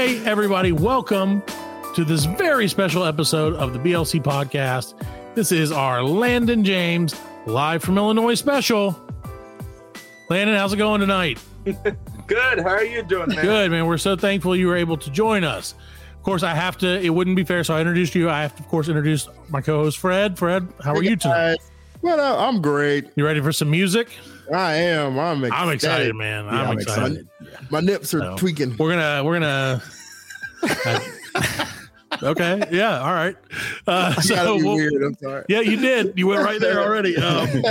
Hey, everybody, welcome to this very special episode of the BLC podcast. This is our Landon James live from Illinois special. Landon, how's it going tonight? Good. How are you doing, man? Good, man. We're so thankful you were able to join us. Of course, I have to, it wouldn't be fair. So I introduced you. I have to, of course, introduce my co host, Fred. Fred, how are you tonight? Well, uh, I'm great. You ready for some music? I am. I'm excited. I'm excited, man. I'm, I'm excited. excited. My nips are So, tweaking. We're gonna we're gonna. okay. Yeah. All right. Uh, so be we'll- weird. I'm sorry. yeah, you did. You went right there already. Um,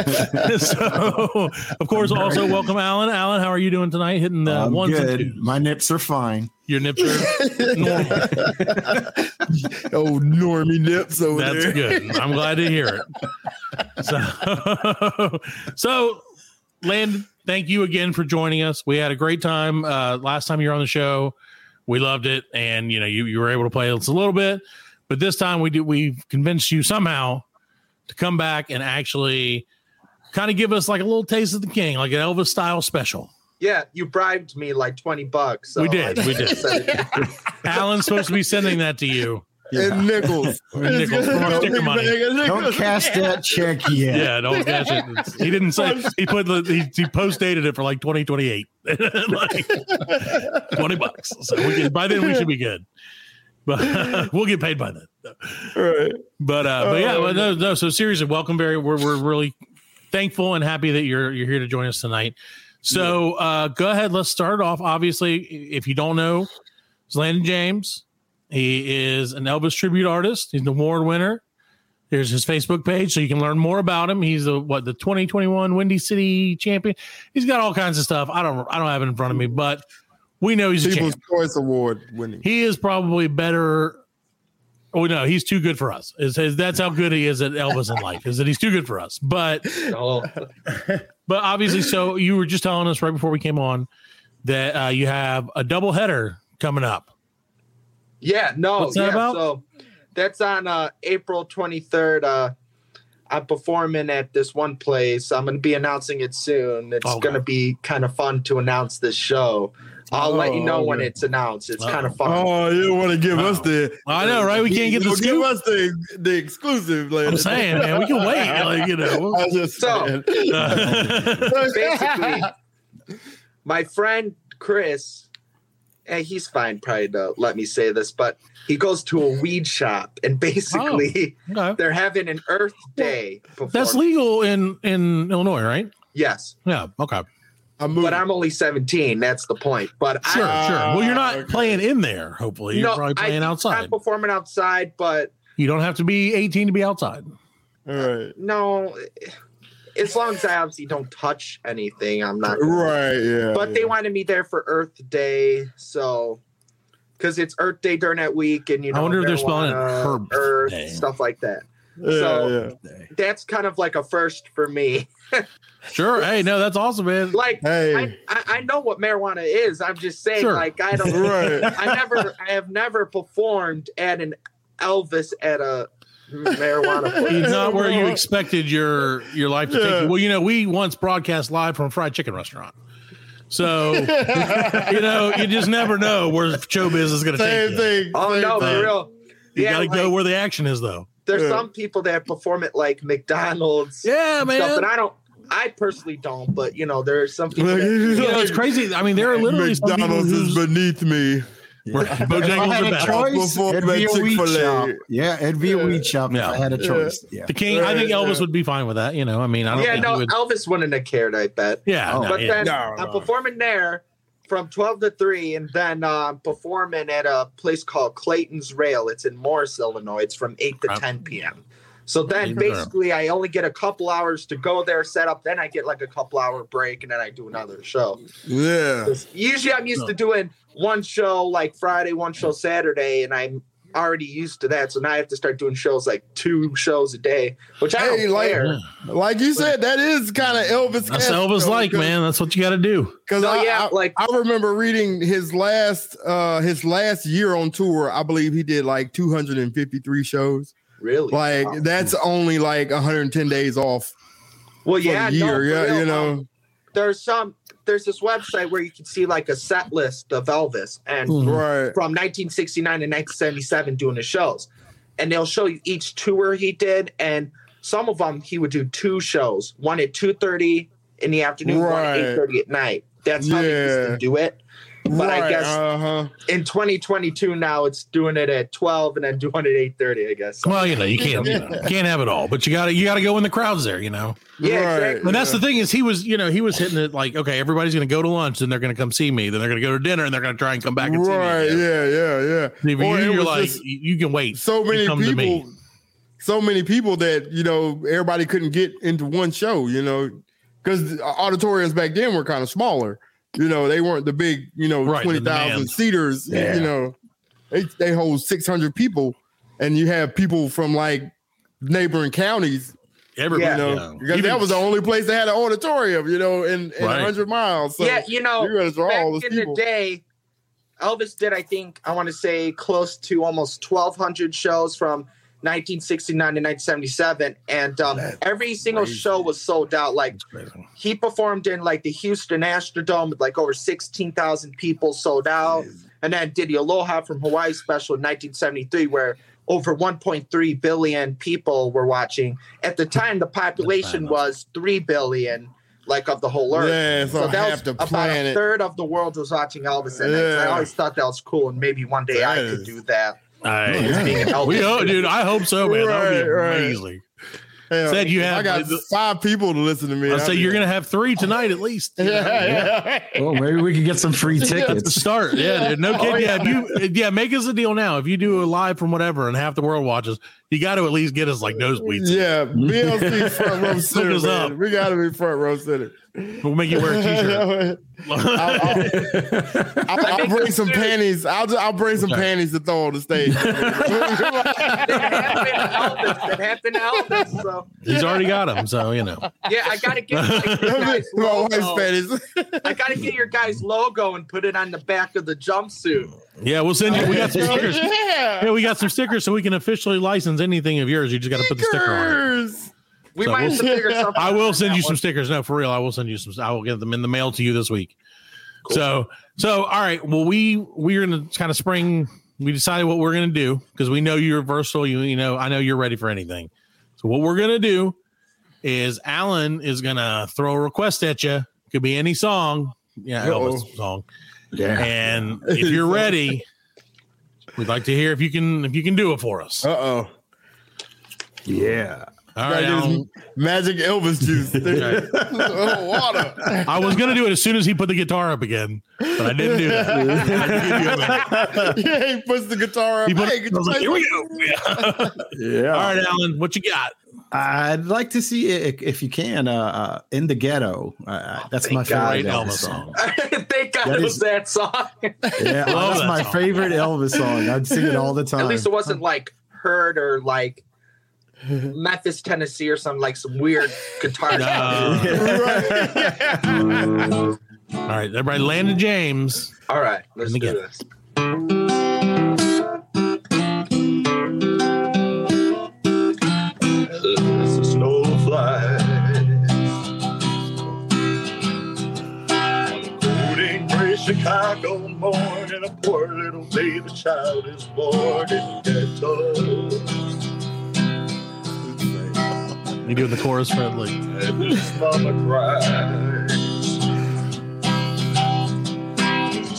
so, of course, also welcome Alan. Alan, how are you doing tonight? Hitting the I'm ones and good. twos. My nips are fine. Your nips are normal. oh, normie nips over That's there. good. I'm glad to hear it. So, so Landon, thank you again for joining us. We had a great time uh, last time you were on the show. We loved it, and you know you you were able to play us a little bit, but this time we do we convinced you somehow to come back and actually kind of give us like a little taste of the king, like an Elvis style special. Yeah, you bribed me like 20 bucks. so We did, I- we did. Alan's supposed to be sending that to you. And nickels. Nickels from our sticker money. Don't cash that check yet. Yeah, don't catch it. He didn't say he put the he, he post dated it for like 2028. like 20 bucks. So we can, by then we should be good. But we'll get paid by then. Right. But uh but yeah, Oh, but no, no, so seriously, welcome Barry. We're we're really thankful and happy that you're you're here to join us tonight. So uh go ahead, let's start off. Obviously, if you don't know, it's Landon James. He is an Elvis tribute artist. He's an award winner. There's his Facebook page, so you can learn more about him. He's the what the 2021 Windy City champion. He's got all kinds of stuff. I don't I don't have it in front of me, but we know he's a People's champ. Choice Award winning. He is probably better. Oh no, he's too good for us. Is is- that's how good he is at Elvis in life? Is that he's too good for us? But Oh, but obviously, so you were just telling us right before we came on that uh, you have a double header coming up. yeah, no. What's that yeah, about? So that's on uh, April 23rd. Uh, I'm performing at this one place. I'm going to be announcing it soon. It's Okay. going to be kind of fun to announce this show. I'll let you Oh, know when it's announced. It's Uh-oh. kind of fun. Oh, you want to give Wow. us the? I know, right? We can't get the scoop. Give us the the exclusive. Landon. I'm saying, man, we can wait. Like you know. I was just So- Basically, my friend Chris, and he's fine probably to let me say this, but he goes to a weed shop and basically oh, okay. they're having an Earth Day. That's legal in in Illinois, right? Yes, Yeah. Okay. I'm but I'm only 17. That's the point. But Sure. I, sure. Well, you're not ah, okay. playing in there. Hopefully, you're no, probably playing I, outside. I'm performing outside, but you don't have to be 18 to be outside. All right. no, as long as I obviously don't touch anything, I'm not. Right. Yeah. But they wanted me there for Earth Day, so because it's Earth Day during that week, and you know, I know, wonder if they're spelling it Herb Earth Day. stuff like that. Yeah, so- yeah. That's kind of like a first for me. Sure. Hey, no, that's awesome, man. Like Hey. I, I, I know what marijuana is. I'm just saying, Sure. like I don't. Right. I never, I have never performed at an Elvis at a marijuana place. Not where you expected your your life to take you. Well, you know, we once broadcast live from a fried chicken restaurant. So, you know, you just never know where showbiz is going to take you. thing. Oh same no, thing. for real. You yeah, got to like, go where the action is, though. There's Yeah. some people that perform at like McDonald's. Yeah, and stuff, man. and I don't. I personally don't, but you know, there are some people. That, You know, it's crazy. I mean, there are literally some McDonald's is beneath me. where I Bojangles had are a choice, Before it'd be a that weed shop. Yeah, it'd be a Yeah. weed shop Yeah. if I had a choice. Yeah. The king, I think Elvis yeah. would be fine with that. You know, I mean, I don't yeah, think no, would. Elvis wouldn't have cared. I bet. Yeah, Oh. no, But yeah. then No, I'm performing there from 12 to 3, and then uh, performing at a place called Clayton's Rail. It's in Morris, Illinois. It's from 8 to 10 p.m. So then basically, I only get a couple hours to go there, set up. Then I get like a couple hour break, and then I do another show. yeah Usually, I'm used to doing one show like Friday, one show Saturday, and I'm already used to that. So now I have to start doing shows like two shows a day, which I Hey, don't like- care. Like you said, that is kind of Elvis. That's Elvis like, man. That's what you got to do. Because So I, yeah, I, like I remember reading his last uh his last year on tour. I believe he did like 253 shows. really, Like Wow. that's only like 110 days off well, yeah, year. no, yeah, real, you um, know. there's some there's this website where you can see like a set list of Elvis and Mhm. Right. from 1969 to 1977 doing his shows, and they'll show you each tour he did, and some of them he would do two shows, one at 2:30 in the afternoon, one Right. at 8:30 at night. That's how they used to do it. But I guess uh-huh. in 2022 now it's doing it at 12 and then doing it at 8:30. I guess. Well, you know, you can't you know, can't have it all, but you got to you got to go when the crowd's there, you know. Yeah, Right. exactly. And that's the thing is he was, you know, he was hitting it like, okay, everybody's going to go to lunch, and they're going to come see me, then they're going to go to dinner, and they're going to try and come back and Right. see me. Yeah. Yeah. Yeah. If you, Or you're like, you you can wait. so many come to me. people. So many people that you know everybody couldn't get into one show. You know, because auditoriums back then were kind of smaller. You know, they weren't the big. You know, Right, twenty thousand demand. seaters. Yeah. You know, they they hold six hundred people, and you have people from like neighboring counties. Everybody, You know, yeah. because Even- that was the only place that had an auditorium. You know, in in Right. hundred miles. So yeah, you know, you're all back in people. the day, Elvis did, I think, I want to say close to almost 1,200 shows from 1969 to 1977. And um, every single crazy. show was sold out. Like, he performed in like the Houston Astrodome with like over 16,000 people sold out. And then did the Aloha from Hawaii special in 1973, where over 1.3 billion people were watching. At the time, the population was 3 billion, like of the whole earth. Yeah, so, So that was the about a third of the world was watching Elvis that night. So I always thought that was cool, and maybe one day I That could do that. I, oh, Yeah. Being an we hope, dude. I hope so, man. that would be Right, right. amazing. Hell, Said you if I have- got five people to listen to me. I I'd say you're gonna have three tonight at least. you know? yeah, yeah. Well, maybe we could get some free tickets to start. Yeah, dude. no Oh, yeah. Yeah, you yeah, make us a deal now. If you do a live from whatever and half the world watches, you got to at least get us like nosebleeds. Yeah, BLC front row center. us man. up. We got to be front row center. We'll make you wear a t-shirt. I'll, I'll, I'll, I'll bring some panties. I'll just, I'll bring some Okay. panties to throw on the stage. That happened to Elvis. That happened to Elvis. So He's already got them, so you know. yeah, I gotta get like, your guys' My wife's logo. panties. I gotta get your guys' logo and put it on the back of the jumpsuit. Yeah, we'll send you. We got some oh, stickers. yeah. Yeah, we got some stickers, so we can officially license anything of yours. You just got to put the sticker on it. We So might we'll figure something. I will send you that some stickers. No, for real, I will send you some. I will get them in the mail to you this week. So, so all right. Well, we we're gonna kind of spring. We decided what we're gonna do because we know you're versatile. You you know, I know you're ready for anything. So what we're gonna do is Alan is gonna throw a request at you. Could be any song. Yeah, Uh-oh. Elvis song. Yeah. And if you're ready, we'd like to hear if you can if you can do it for us. Uh oh. Yeah. All right, Gotta get Alan. his magic Elvis juice. Okay. oh, water. I was gonna do it as soon as he put the guitar up again, but I didn't do that. I had to give you a minute. yeah, he puts the guitar up. He put- Hey, I was like, here we go. Yeah. Yeah. All right, Alan, what you got? I'd like to see it if you can. Uh, uh, in the ghetto. Uh, that's thank my favorite Great Elvis Elvis song. song. Thank God That it is- was that song. Yeah, Love that's that my song. favorite Elvis song. I'd sing it all the time. At least it wasn't like heard or like Memphis, Tennessee, or some like some weird guitar. No. Right. All right, everybody, Landon James. All right, let's me do get- this. As the snow flies on a cold and gray Chicago morning, a poor little baby child is born in the ghetto. You doing the chorus, Fred Lee? and mama.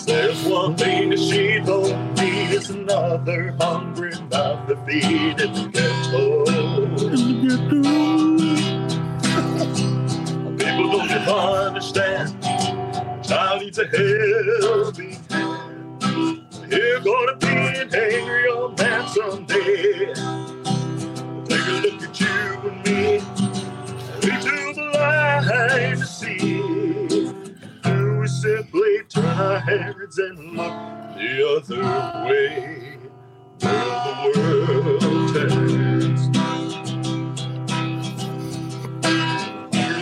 There's one thing that she don't need is another hungry mouth to feed in the ghetto. People don't understand. Child needs a hand. You're gonna be an angry old man someday. Take a look at you and me. We too blind to see. Do We simply turn our heads and look the other way. Where the world turns.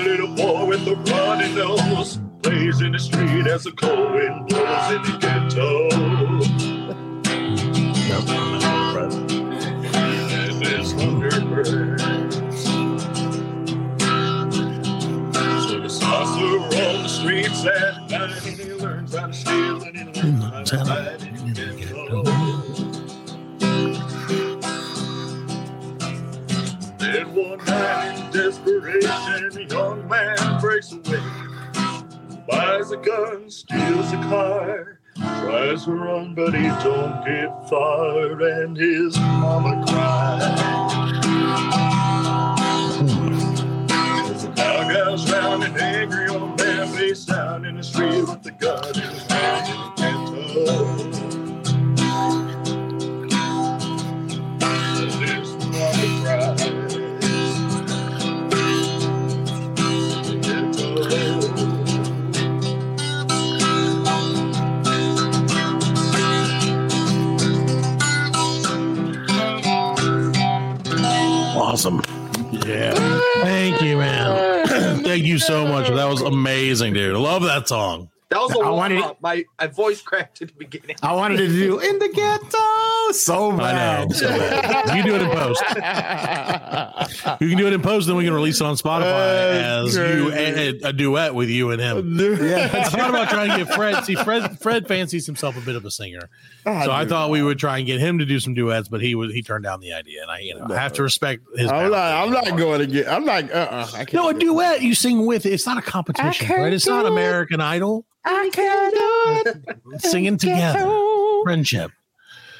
Little boy with the runny nose plays in the street as the cold wind blows in the ghetto. And Tell Then one night in desperation, a young man breaks away. Buys a gun, steals a car, tries to run, but he don't get far, and his mama cries. Thank you so much. That was amazing, dude. I love that song. That was a I warm wanted- up. My, my voice cracked at the beginning. I wanted to do in the ghetto so I bad. know. So bad. You can do it in post. You can do it in post, then we can release it on Spotify That's as you crazy. a, a duet with you and him. Yeah. I thought about trying to get Fred. See, Fred Fred fancies himself a bit of a singer, so I thought we would try and get him to do some duets, but he was he turned down the idea, and I you know I have to respect his. I'm not. I'm not going to get. I'm not. Uh. uh I can't. No, a do it. duet you sing with. It's not a competition, right? It's not American Idol. I can do it. Singing together, friendship.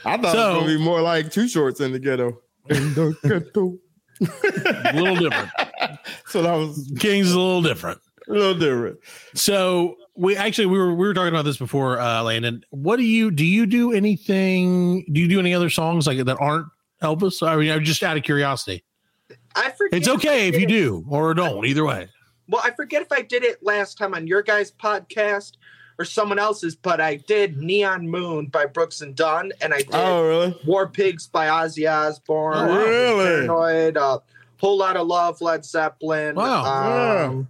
I thought So- it was gonna be more like two shorts in the ghetto. In the ghetto. A little different. So that was Kings is a little different. a little different. So we actually we were we were talking about this before, uh, Landon. What do you do? You do anything? Do you do any other songs like that aren't Elvis? I mean, I'm just out of curiosity. I forget. It's okay if you did it- do or don't. Either way. Well, I forget if I did it last time on your guys' podcast or someone else's, but I did Neon Moon by Brooks and Dunn, and I did Oh, really? War Pigs by Ozzy Osbourne. Oh, wow. Really? Paranoid, uh, Whole Lot of Love, Led Zeppelin. Wow. Um,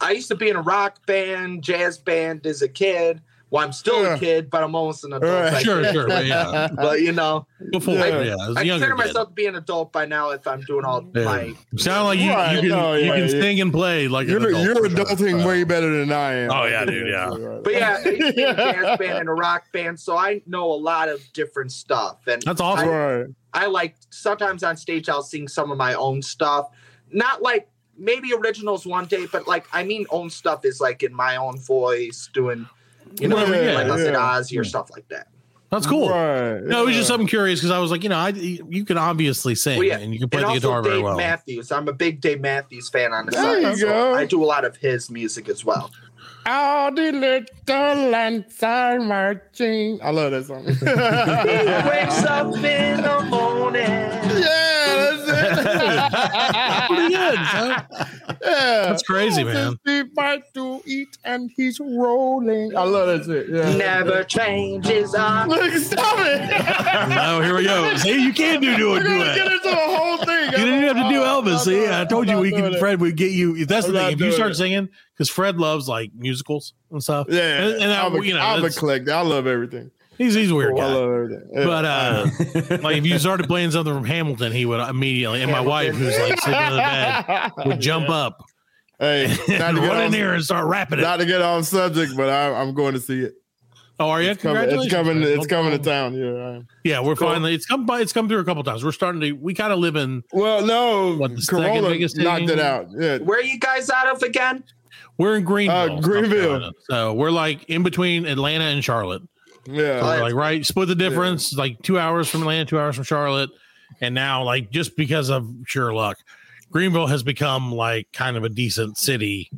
I used to be in a rock band, jazz band as a kid. Well, I'm still Yeah. a kid, but I'm almost an adult. Right. I Sure, guess. sure, but yeah. But you know, Before, Yeah. yeah, as a I younger consider kid. myself to be an adult by now if I'm doing all Yeah. my. Sound like you, Right, you can, no, you can yeah. sing and play like You're adult you're for sure. adulting uh, way better than I am. Oh, yeah, dude, yeah. But yeah, I used to be in a jazz band and a rock band, so I know a lot of different stuff. And That's awesome. Right. I like sometimes on stage I'll sing some of my own stuff. Not like maybe originals one day, but like I mean own stuff is like in my own voice, doing you know, Yeah, like I said yeah. Ozzy or stuff like that. That's cool. Right. No, it was just something curious because I was like, you know, I you can obviously sing Well, yeah. and you can play and the also guitar very well. Matthews. I'm a big Dave Matthews fan on the There side. you so. I do a lot of his music as well. All the little ants are marching. I love that song. He wakes up in the morning. yeah, that's Pretty it. good. huh? yeah. That's crazy, man. He fight to eat and he's rolling. I love that shit. Yeah. Never changes on. Look, stop it. No, here we go. See, you can do do We're a gonna duet. get into the whole thing. Have to do I'm Elvis. See, I told I'm you we it. Fred would get you. If that's I'm the thing. If you start it. singing, because Fred loves like musicals and stuff. Yeah, and, and I, I'm a, you know, I'm a collector. I love everything. he's he's a weird I guy. love everything. Yeah. But uh, like if you started playing something from Hamilton, he would immediately. And my wife, who's like sleeping in the bed, would jump up hey, not to, get run in on, there and start rapping it. not to get off subject, but I, I'm going to see it. Oh, are you? It's coming. It's coming. It's coming to town. Yeah. I. Yeah, we're Cool. finally. It's come by. It's come through a couple times. We're starting to. We kind of live in. Well, no, What, the second Corona biggest knocked thing? it out. Yeah. Where are you guys out of again? We're in Greenville. Uh, Greenville. So we're like in between Atlanta and Charlotte. Yeah. So like right, split the difference. Like two hours from Atlanta, two hours from Charlotte, and now like just because of sheer luck, Greenville has become like kind of a decent city.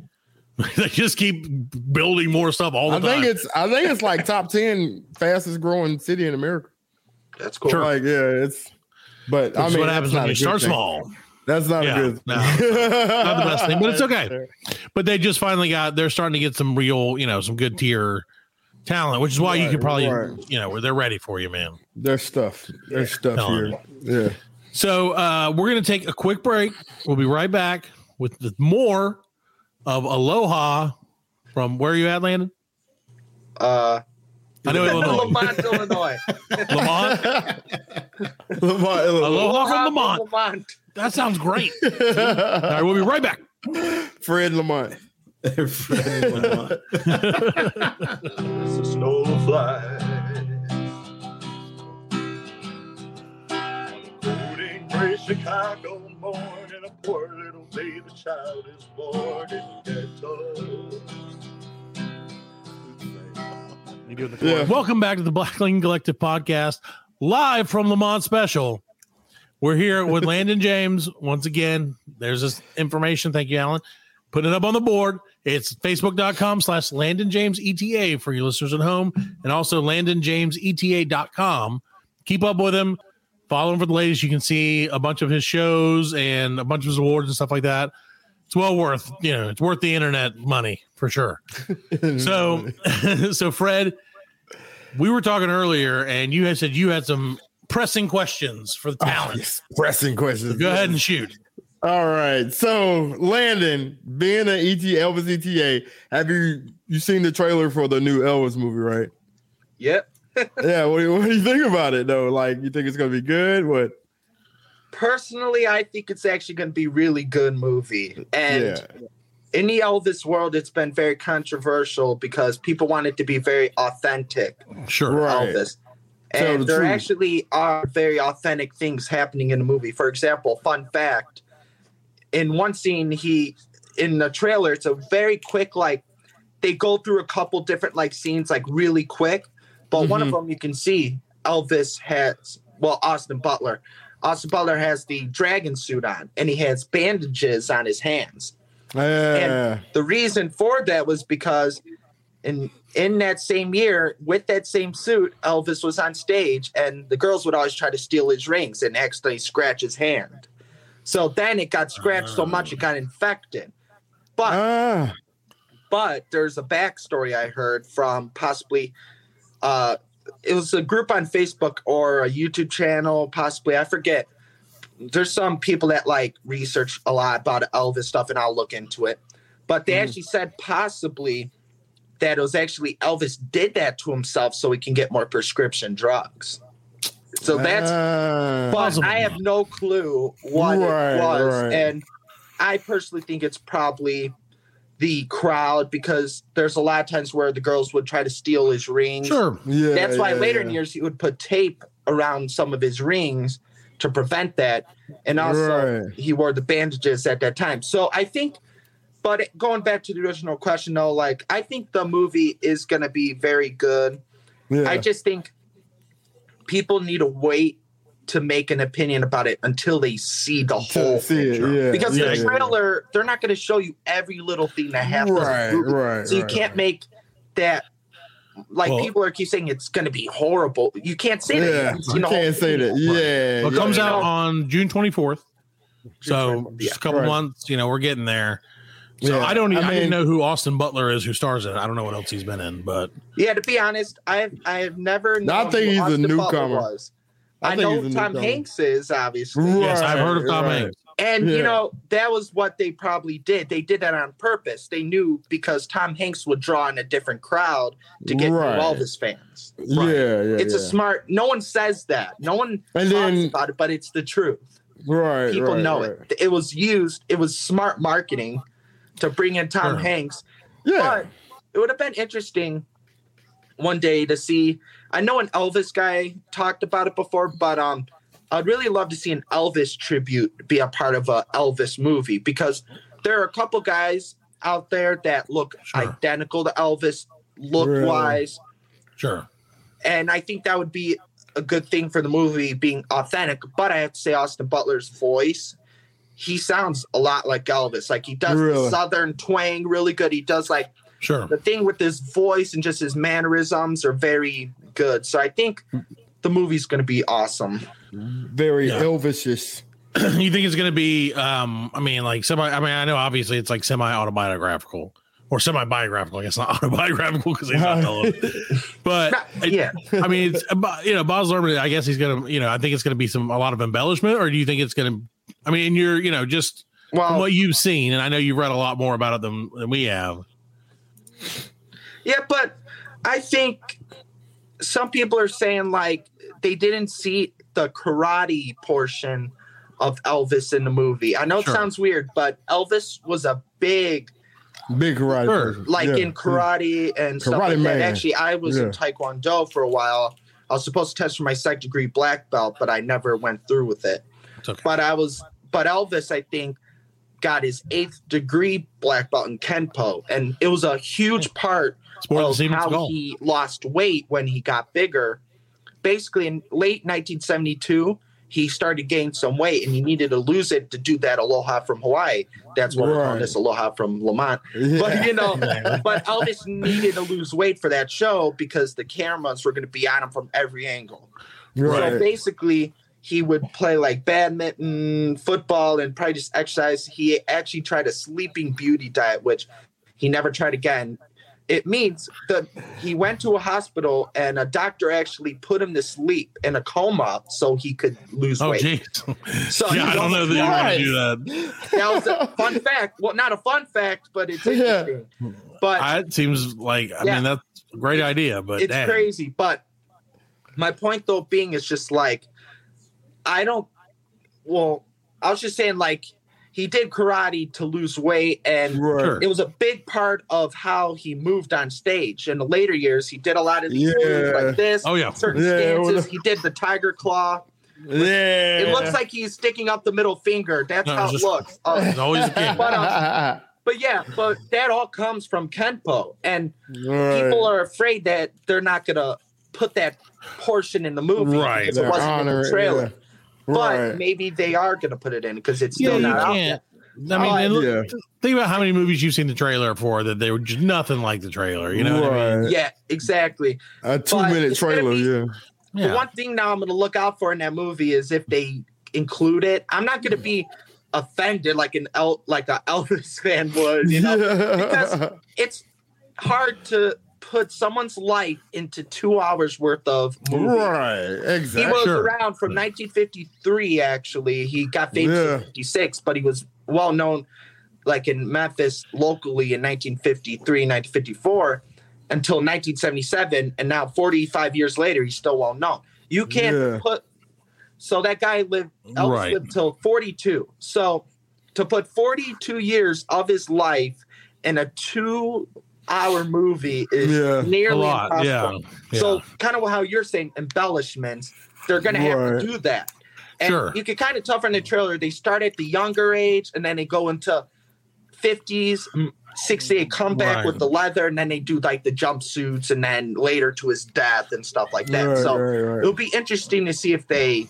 they just keep building more stuff all the I time. think it's I think it's like top ten fastest growing city in America. That's cool. Sure. Like yeah, it's. But I Which is mean, what happens not when a you good start thing. small. That's not Yeah, a good. no, not the best thing, but it's okay. But they just finally got. They're starting to get some real, you know, some good tier talent, which is why you Right, could probably, right. you know, where they're ready for you, man. There's stuff. There's stuff Telling here. Yeah. So uh, we're going to take a quick break. We'll be right back with the more of Aloha from where are you at, Landon? Uh, I know Illinois. Lemont, Illinois. Lemont? Lemont, Illinois. Aloha from Lemont. Lemont. That sounds great. All right, we'll be right back. Fred Lamont. Fred Lamont. snow fly. Chicago morning, a poor little baby child is born in the ghetto. You doing the Yeah. Welcome back to the Black Lane Collective podcast, live from Lemont Special. We're here with Landon James once again. There's this information. Thank you, Alan. Put it up on the board. It's facebook.com slash Landon James ETA for your listeners at home, and also LandonJamesETA.com. Keep up with him. Follow him for the latest. You can see a bunch of his shows and a bunch of his awards and stuff like that. It's well worth, you know, it's worth the internet money for sure. So, so Fred, we were talking earlier, and you had said you had some pressing questions for the Oh, yes. pressing questions. Go ahead and shoot. All right. So, Landon, being an ET Elvis ETA, have you you seen the trailer for the new Elvis movie, right? Yep. Yeah. What, do you- what do you think about it though? Like, you think it's gonna be good? What? Personally, I think it's actually going to be really good movie. And yeah. in the Elvis world, it's been very controversial because people want it to be very authentic. Sure. Right. Elvis. Tell And the there truth. actually are very authentic things happening in the movie. For example, fun fact: in one scene, he in the trailer, it's a very quick like they go through a couple different like scenes like really quick, but one of Mm-hmm. them you can see Elvis has well Austin Butler. Austin Butler has the dragon suit on, and he has bandages on his hands. Yeah. The reason for that was because in in that same year, with that same suit, Elvis was on stage, and the girls would always try to steal his rings and accidentally scratch his hand. So then it got scratched so much it got infected. But ah. but there's a backstory I heard from possibly uh it was a group on Facebook or a YouTube channel, possibly I forget. There's some people that like research a lot about Elvis stuff, and I'll look into it. But they Mhm. actually said possibly that it was actually Elvis did that to himself so he can get more prescription drugs. So that's Ah. but Possible. I have no clue what Right, it was. right. And I personally think it's probably the crowd because there's a lot of times where the girls would try to steal his rings. Sure. yeah. That's why yeah, later yeah. in years he would put tape around some of his rings to prevent that. And also Right. he wore the bandages at that time. So I think but going back to the original question though, like I think the movie is gonna be very good. Yeah. I just think people need to wait to make an opinion about it until they see the whole see it, yeah, Because yeah, the yeah. trailer, they're not going to show you every little thing that happens. Right, right, So you right, can't right. make that. Like Well- people are keep saying it's going to be horrible. You can't say that. You Yeah, haven't you the whole can't say that. thing. Yeah, Well, it yeah. comes you out on June 24th. So 24th, just a couple Right. months, you know, we're getting there. So Yeah, I don't. Even, I, I didn't mean- know who Austin Butler is, who stars in it. I don't know what else he's been in, but Yeah, to be honest, I have I have never. No, I known think who he's a Austin Butler newcomer. Was. I I, know Tom newcomer. Hanks is obviously. Right, yes, I've heard of Tom right. Hanks. And Yeah. you know, that was what they probably did. They did that on purpose. They knew because Tom Hanks would draw in a different crowd to get Right. new Elvis fans. Yeah, yeah. It's a smart no one says that. No one And talks then- about it, but it's the truth. right. People right, know right. it. It was used, it was smart marketing to bring in Tom Sure. Hanks. Yeah, But it would have been interesting one day to see. I know an Elvis guy talked about it before, but um, I'd really love to see an Elvis tribute be a part of a Elvis movie because there are a couple guys out there that look Sure. identical to Elvis look Really? wise, Sure. and I think that would be a good thing for the movie being authentic. But I have to say, Austin Butler's voice. He sounds a lot like Elvis. Like he does Really? the southern twang really good. He does like Sure. the thing with his voice and just his mannerisms are very good. So I think the movie's going to be awesome. very Yeah. Elvis-ish. you think it's going to be? Um, I mean, like semi. I mean, I know obviously it's like semi autobiographical or semi biographical. I guess not autobiographical because he's not telling. But yeah, I mean, it's about- you know, Baz Luhrmann. I guess he's gonna, you know, I think it's gonna be some a lot of embellishment, or do you think it's gonna? I mean, you're, you know, just from well, what you've seen, and I know you've read a lot more about it than, than we have. yeah, but I think some people are saying like they didn't see the karate portion of Elvis in the movie. I know it sounds weird, but Elvis was a big Big karate. Sure. like Yeah. in karate and stuff like man. that. Actually, I was in Taekwondo for a while. I was supposed to test for my second degree black belt, but I never went through with it. Okay. But I was, but Elvis, I think, got his eighth degree black belt in Kenpo, and it was a huge part It's more than of how Skull. he lost weight when he got bigger. Basically, in late 1972, he started gaining some weight, and he needed to lose it to do that Aloha from Hawaii. That's what we're calling this Aloha from Lemont. Yeah. But you know, but Elvis needed to lose weight for that show because the cameras were going to be on him from every angle. So basically, he would play like badminton, football, and probably just exercise. He actually tried a sleeping beauty diet, which he never tried again. It means that he went to a hospital and a doctor actually put him to sleep in a coma so he could lose Oh, weight. jeez. So yeah, I don't know that you're Right. going to do that. that was a fun fact. Well, not a fun fact, but it's Yeah. interesting. But I, it seems like, I Yeah. mean, that's a great idea, but it's dang. crazy. But my point though being is just like I don't well, I was just saying like he did karate to lose weight and Sure. it was a big part of how he moved on stage. In the later years, he did a lot of these Yeah. moves like this, Oh, yeah. certain Yeah, well, stances. He did the tiger claw. Yeah. It looks like he's sticking up the middle finger. That's No, how just- it looks. Uh, It's always a king. But, um, but yeah, but that all comes from Kenpo. And Right. people are afraid that they're not gonna put that portion in the movie Right. because it wasn't in the trailer. yeah. But Right. maybe they are gonna put it in because it's still you not out can't. yet. I mean, Oh, look- yeah. think about how many movies you've seen the trailer for that they were just nothing like the trailer. You know what I mean? Yeah, exactly. A two minute trailer, be- yeah. The Yeah. one thing now I'm gonna look out for in that movie is if they include it. I'm not gonna be offended like an El like a Elvis fan would. You know, because- it's hard to put someone's life into two hours worth of movie. right. exactly. He was Sure. around from 1953. Actually, he got famous Yeah. in 56, but he was well known, like in Memphis locally in 1953, 1954, until 1977, and now 45 years later, he's still well known. You can't Yeah. put. So that guy lived. Elvis Right. lived till 42. So to put 42 years of his life in a two-hour movie is Yeah. A nearly lot. Impossible. yeah. So kind of how you're saying embellishments, they're gonna have to do that. And Sure. you can kind of tell from the trailer, they start at the younger age and then they go into 50s, mm, 68 comeback Right. with the leather, and then they do like the jumpsuits and then later to his death and stuff like that. Right, so right, right. it'll be interesting to see if they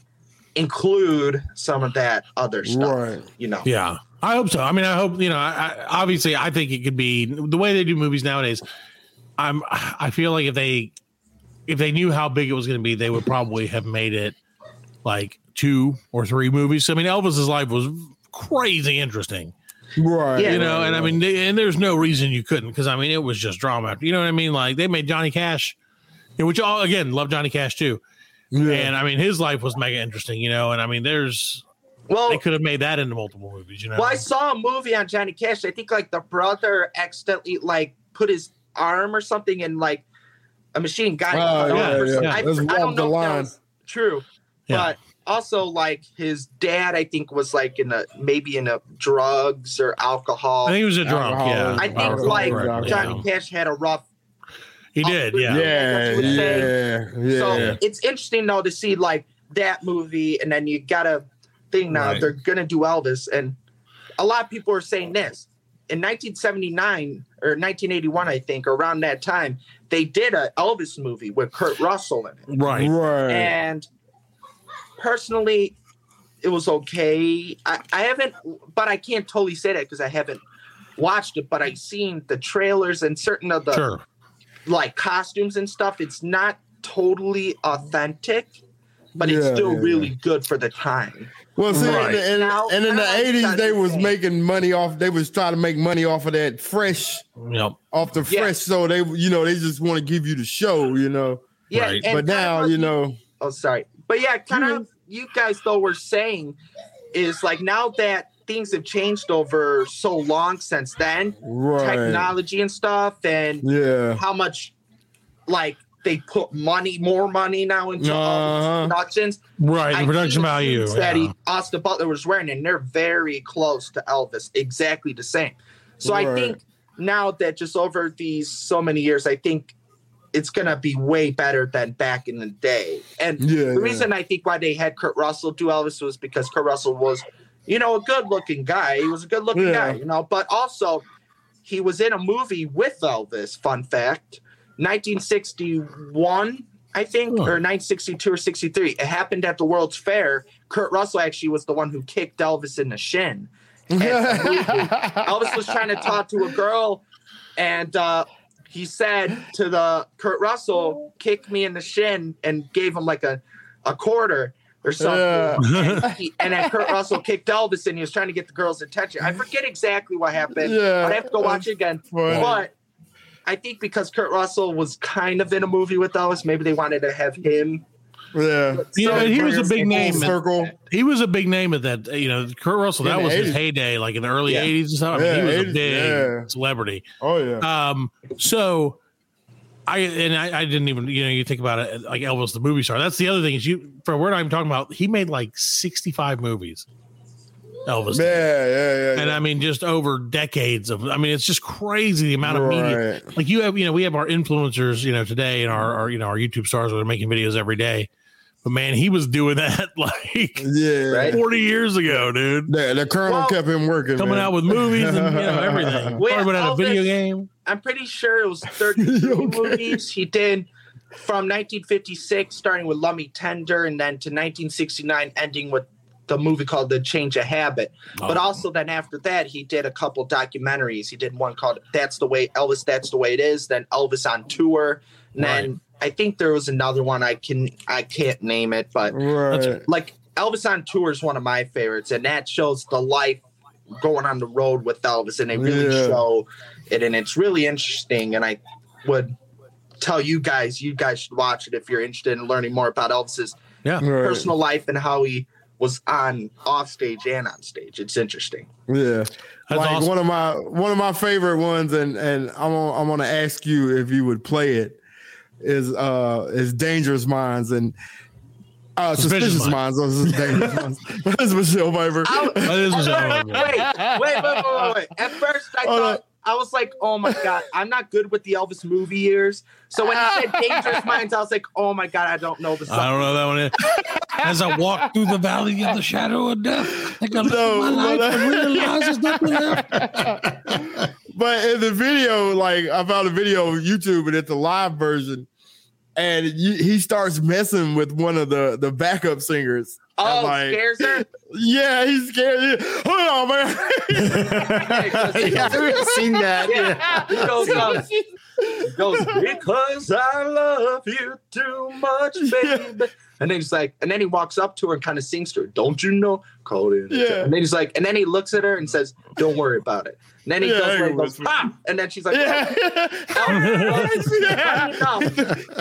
include some of that other stuff. Right. You know. Yeah, I hope so. I mean, I hope you know. I, I, obviously, I think it could be the way they do movies nowadays. I'm. I feel like if they if they knew how big it was going to be, they would probably have made it like two or three movies. I mean, Elvis's life was crazy interesting, Right. Yeah. you know. And I mean, they, and there's no reason you couldn't because I mean, it was just drama. You know what I mean? Like they made Johnny Cash, which all again love Johnny Cash too. yeah. And I mean, his life was mega interesting, you know. And I mean, there's Well, they could have made that into multiple movies, you know. Well, I saw a movie on Johnny Cash. I think like the brother accidentally like put his arm or something in like a machine gun. Oh, yeah, or something. yeah. I, Let's I don't the know if that line. was true, Yeah. but also like his dad, I think was like in a maybe in a drugs or alcohol. I think he was a drunk. Yeah, I think recall like correctly, Johnny yeah. Cash had a rough. He did. Yeah. yeah, That's what I'm yeah, yeah. So it's interesting though to see like that movie, and then you gotta think now Right. they're gonna do Elvis, and a lot of people are saying this. In 1979 or 1981, I think, around that time, they did a Elvis movie with Kurt Russell in it, Right. right. and personally, it was okay. I, I haven't, but I can't totally say that because I haven't watched it. But I've seen the trailers and certain of the Sure. like costumes and stuff. It's not totally authentic, but it's still yeah, really good for the time. Well, see, Right. and, and, Now- and in the eighties, not they was same. making money off. They was trying to make money off of that fresh, Yep. off the Yeah. fresh. So they, you know, they just want to give you the show, you know. Yeah, Right. but now, you know, Oh, sorry, but yeah, kind of you guys though were saying is like now that things have changed over so long since then, right? technology and stuff, and Yeah, how much like they put money, more money now into all these Uh-huh. productions. Right. I The production see value. suits that yeah. he, Austin Butler was wearing, and they're very close to Elvis, exactly the same. So I think now that just over these so many years, I think it's gonna be way better than back in the day. And Yeah, the yeah. reason I think why they had Kurt Russell do Elvis was because Kurt Russell was, you know, a good looking guy. He was a good looking Yeah. guy, you know, but also he was in a movie with Elvis, fun fact, 1961, I think, Huh. or 1962 or 63. It happened at the World's Fair. Kurt Russell actually was the one who kicked Elvis in the shin. Elvis was trying to talk to a girl, and uh, he said to the Kurt Russell, "Kick me in the shin," and gave him like a a quarter or something. Yeah. And, he, and then Kurt Russell kicked Elvis, and he was trying to get the girl's attention. I forget exactly what happened. Yeah, I'd have to go watch it again. funny. But I think because Kurt Russell was kind of in a movie with Elvis, maybe they wanted to have him. Yeah. You know, So he was a big name. full at- Circle. He was a big name at that. You know, Kurt Russell. That the was his heyday, like in the early Yeah. '80s and stuff. I mean, he was a big yeah. celebrity. Oh yeah. Um, so I and I, I didn't even you know you think about it like Elvis the movie star. That's the other thing is you for we're not even talking about. He made like sixty five movies. Elvis, Yeah, did. yeah, yeah. and I mean just over decades of. I mean it's just crazy the amount of media. Like you have you know we have our influencers you know today and our, our you know our YouTube stars that are making videos every day. But man, he was doing that like Yeah. Right. 40 years ago, dude. The, the colonel Well, kept him working. Coming man. out with movies and you know everything. Well, Probably had a video game. I'm pretty sure it was 30 Okay. movies he did from 1956, starting with Love Me Tender, and then to 1969, ending with the movie called The Change of Habit. But Oh. also, then after that, he did a couple documentaries. He did one called That's the Way Elvis, That's the Way It Is, then Elvis on Tour. And then I think there was another one I can I can't name it, but Right. like Elvis on Tour is one of my favorites, and that shows the life going on the road with Elvis, and they really Yeah. show it, and it's really interesting. And I would tell you guys, you guys should watch it if you're interested in learning more about Elvis's Yeah. Right. personal life and how he was on off stage and on stage. It's interesting. Yeah. That's like awesome. one of my one of my favorite ones, and and I'm gonna, I'm gonna ask you if you would play it. Is uh is Dangerous Minds and uh Suspicious Suspicious, Minds. Oh, this is Dangerous Minds. That's Michelle Pfeiffer. That is wait, Michelle wait, wait, wait, wait, wait, wait. At first, I Hold thought I was like, "Oh my god, I'm not good with the Elvis movie years." So when he said "Dangerous Minds," I was like, "Oh my god, I don't know the song." I don't know that one. Is. As I walk through the valley of the shadow of death, I think I No, my life but- and realize there's nothing left. But in the video, like I found a video on YouTube and it's a live version, and you, he starts messing with one of the the backup singers. Oh, And, like, scares her. Yeah, he's scared. Hold on, man. yeah, I've seen that. Yeah. Yeah, he goes, um, he goes because I love you too much, baby. And then he's like, and then he walks up to her and kind of sings to her. Don't you know? Call in. Yeah. And then he's like, and then he looks at her and says, "Don't worry about it." And then he Yeah, goes, he goes, ah! And then she's like, yeah. yeah.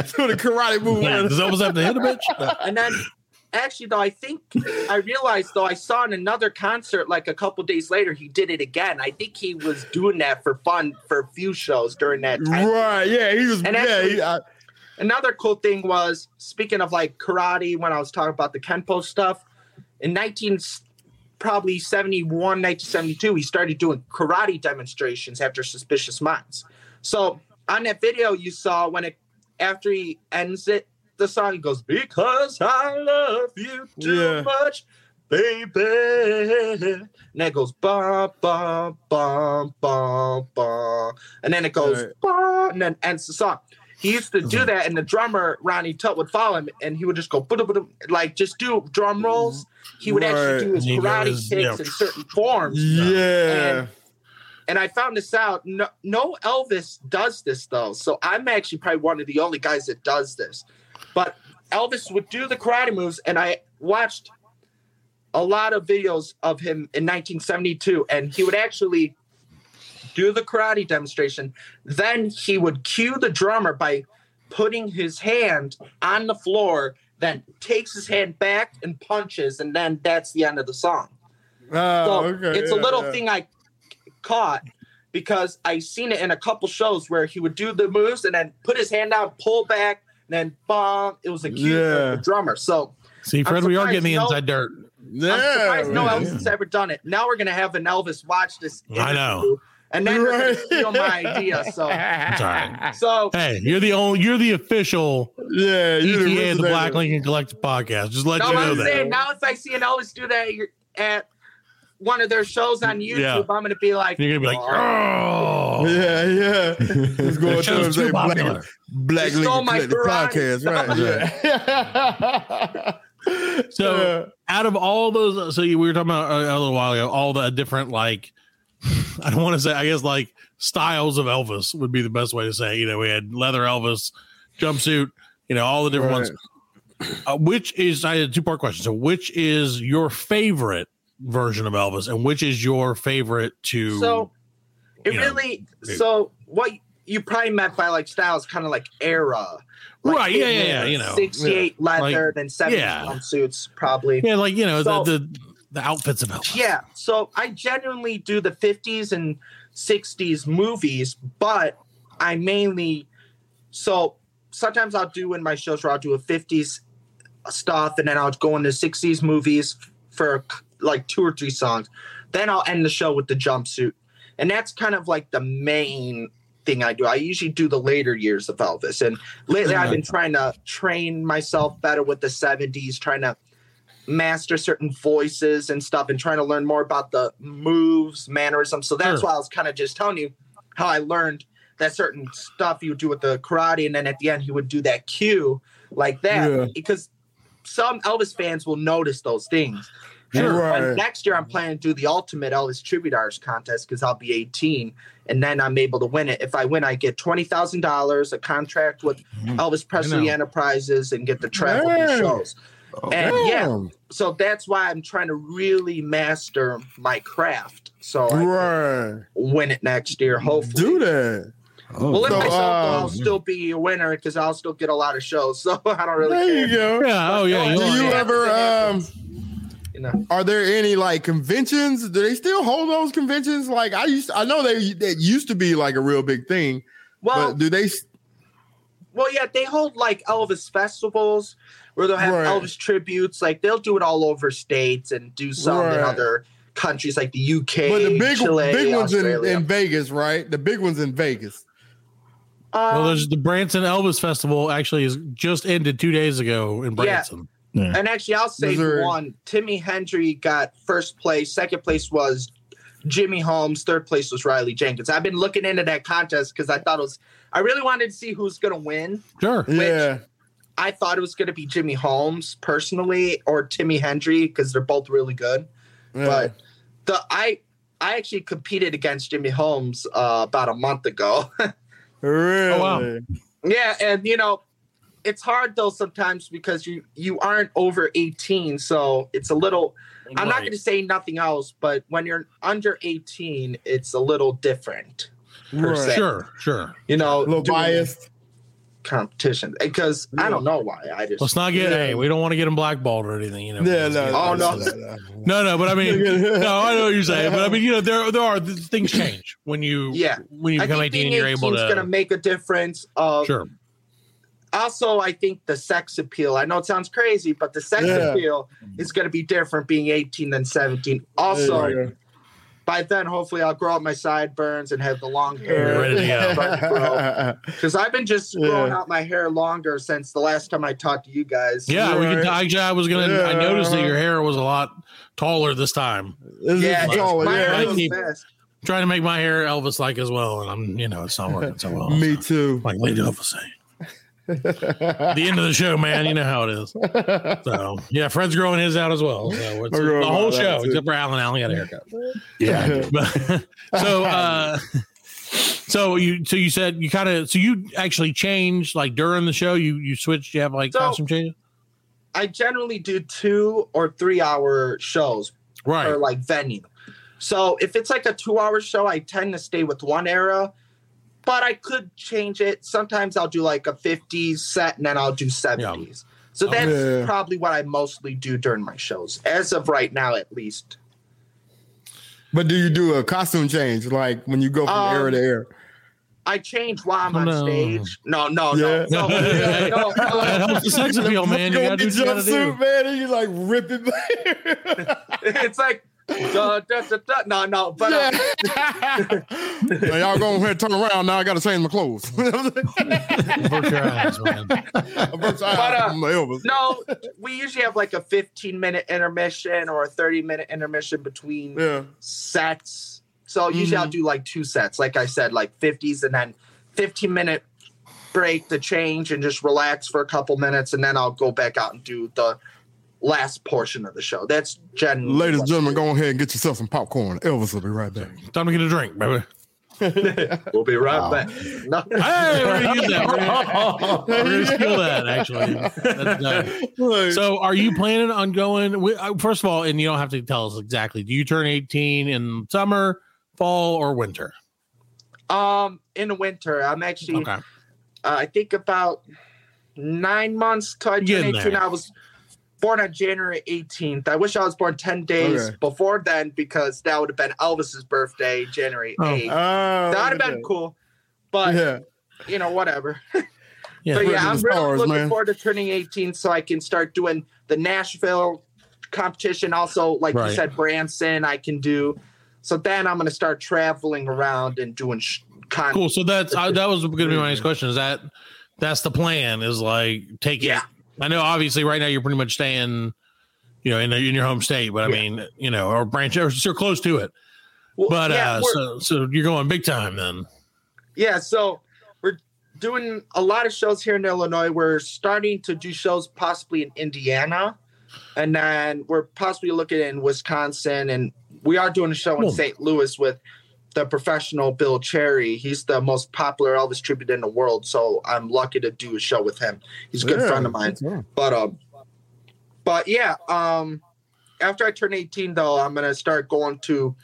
So the karate move. Yeah, does Elvis have to hit a bitch? And then actually though, I think I realized though I saw in another concert like a couple days later he did it again. I think he was doing that for fun for a few shows during that time. Right. Yeah. He was. And yeah. actually- He, I, Another cool thing was speaking of like karate when I was talking about the Kenpo stuff in 19 probably 71 1972 he started doing karate demonstrations after Suspicious Minds. So on that video you saw when it after he ends it the song he goes because I love you too Yeah. much baby and then it goes ba ba ba ba ba and then it goes Right. ba and then ends the song. He used to do uh-huh. that, and the drummer Ronnie Tutt would follow him, and he would just go "Buda, buda," like just do drum mm-hmm. rolls. He would actually do his He karate goes, kicks yeah. in certain forms. yeah. And- And I found this out. No, no Elvis does this though, so I'm actually probably one of the only guys that does this. But Elvis would do the karate moves, and I watched a lot of videos of him in 1972, and he would actually do the karate demonstration. Then he would cue the drummer by putting his hand on the floor, then takes his hand back and punches, and then that's the end of the song. Oh, So okay. it's a little yeah. thing I caught because I seen it in a couple shows where he would do the moves and then put his hand out, pull back, then bomb. It was a cue Yeah. the drummer. So See, Fred, we are getting the no- inside dirt. Yeah. I'm surprised no man. Elvis has ever done it. Now we're gonna have an Elvis watch this. I know. and then they're Right. gonna steal my idea. So, It's so Hey, you're the only you're the official Yeah, you the ETA of the Black originator. Lincoln Collective podcast. Just let now you know I'm that. saying now if I see an Elvis do that you're at one of their shows on YouTube, Yeah. I'm gonna be like, You're gonna be like, "Oh, Yeah, yeah. Just go the up to show's too say Black, popular. Black stole Lincoln my Collective podcast. Right. So- Yeah. out of all those, so you, we were talking about uh, a, a little while ago, all the different like, I don't want to say, I guess like styles of Elvis would be the best way to say. it. You know, we had leather Elvis, jumpsuit, you know, all the different Right. ones. Uh, which is I had a two part question. So, which is your favorite version of Elvis, and which is your favorite to? So it you know, really so what you probably meant by like styles kind of like era. Like Right, yeah, yeah, yeah, you know. 68 leather, then 70 yeah. jumpsuits, probably. yeah, like you know So- the, the the outfits of Elvis. Yeah. So I genuinely do the 50s and 60s movies, but I mainly so sometimes I'll do in my shows where I'll do a 50s stuff and then I'll go into 60s movies for like two or three songs. Then I'll end the show with the jumpsuit. And that's kind of like the main thing I do. I usually do the later years of Elvis. And lately I've been mm. trying to train myself better with the 70s, trying to master certain voices and stuff and trying to learn more about the moves, mannerisms. So that's Sure. why I was kind of just telling you how I learned that certain stuff you would do with the karate, and then at the end he would do that cue like that Yeah. because some Elvis fans will notice those things. Sure. And Right. next year, I'm planning to do the ultimate Elvis Tribute Artist contest because I'll be 18, and then I'm able to win it. If I win, I get twenty thousand dollars, a contract with Elvis Presley. Enterprises, and get to travel Damn. these shows. And yeah, so that's why I'm trying to really master my craft, so I Right. win it next year. Hopefully, Do that. Oh, well, if So, I don't, I'll still be a winner because I'll still get a lot of shows. So I don't really There you care. go. Yeah. Oh yeah. Do you you ever um You are there any like conventions? Do they still hold those conventions? Like I used I know they that used to be like a real big thing, well, but do they s- Well, yeah, they hold like Elvis festivals where they'll have Right. Elvis tributes. Like they'll do it all over states and do some in other countries like the UK, but the big Chile, big ones in, Australia. in Vegas, right? The big ones in Vegas. Well, Um, there's the Branson Elvis Festival. Actually, is just ended two days ago in Yeah. Branson. and actually, I'll say Missouri. one. Timmy Hendry got first place. Second place was Jimmy Holmes. Third place was Riley Jenkins. I've been looking into that contest because I thought it was. I really wanted to see who's going to win. Sure. Yeah. I thought it was going to be Jimmy Holmes personally or Timmy Hendry because they're both really good. yeah. but the I I actually competed against Jimmy Holmes uh, about a month ago. really? Oh, wow. yeah, and you know, it's hard though sometimes because you you aren't over 18, so it's a little. I'm not going to say nothing else, but when you're under 18, it's a little different. per se. Sure. Sure. You know, A little biased. competition eh, because I don't know why. I just Let's not get. Yeah. Hey, we don't want to get him blackballed or anything. You know. Yeah, Let's no, Oh, no. no. No, no, but I mean, no, I know what you're saying, but I mean, you know, there there are things change when you Yeah. when you I become think 18 and you're able is to going to make a difference. Of, sure also i think the sex appeal i know it sounds crazy but the sex Yeah. appeal is going to be different being 18 than 17 also Yeah. by then hopefully i'll grow out my sideburns and have the long hair because i've been just growing Yeah. out my hair longer since the last time i talked to you guys yeah we can Right. actually I was gonna I noticed that your hair was a lot taller this time yeah, it's, taller, my hair was fast. trying to make my hair Elvis like as well and I'm you know it's not working so well Me too. like Lady Elvis say the end of the show man. You know how it is. So yeah Fred's growing his out as well. So it's the whole show too. except for Alan. Alan got a haircut. Yeah. But- so uh so you so you said you kind of so you actually changed like during the show you you switched you have like So- costume changes? I generally do two or three hour shows right. or like venue. So if it's like a two hour show, I tend to stay with one era, but I could change it. Sometimes I'll do like a 50s set and then I'll do 70s. So that's Yeah. probably what I mostly do during my shows, as of right now, at least. But do you do a costume change like when you go from Um, era to era? I change while I'm on No. stage. No, no, Yeah. no, no, no, no, that no. helps the sex appeal man you Go gotta do get what you gotta do jumpsuit, man, and you like rip it. It's like da, da, da, da. No, no, but uh, Now, y'all go ahead and turn around. Now I got to change my clothes. Avert your eyes, man. but, uh, no, we usually have like a 15 minute intermission or a 30 minute intermission between Yeah. sets. So usually I'll do like two sets, like I said, like 50s and then 15 minute break to change and just relax for a couple minutes, and then I'll go back out and do the last portion of the show. That's generally Ladies and gentlemen, go ahead and get yourself some popcorn. Elvis will be right back. Time to get a drink, baby. We'll be right Wow. back. No. Hey, we're gonna use that. We're gonna, we're gonna steal that. Actually, That's. So, are you planning on going? wi- uh, First of all, and you don't have to tell us exactly. Do you turn 18 in summer, fall, or winter? Um, in the winter, I'm actually. Okay. uh, I think about nine months till I Getting turned 18. there. I was born on January 18th. I wish I was born 10 days Okay. before then because that would have been Elvis's birthday, January Oh. 8th. Ah, that would have look been at cool. But, that. you know, whatever. Yeah. But yeah, I'm the really stars, looking man. forward to turning 18 so I can start doing the Nashville competition. Also, like Right. you said, Branson, I can do. So then I'm going to start traveling around and doing sh- con- Cool. So that's uh, that was going to be my next question. Is that that's the plan? Is like take it. Yeah. I know. Obviously, right now you're pretty much staying, you know, in in your home state. But I Yeah. mean, you know, or branch or you're close to it. Well, But yeah, uh, so so you're going big time then. Yeah, so we're doing a lot of shows here in Illinois. We're starting to do shows possibly in Indiana, and then we're possibly looking in Wisconsin, and we are doing a show in. St. Louis with the professional Bill Cherry. He's the most popular Elvis tribute in the world, so I'm lucky to do a show with him. He's a good Yeah, friend of mine. all. But um, but yeah, um, after I turn 18, though, I'm gonna start going to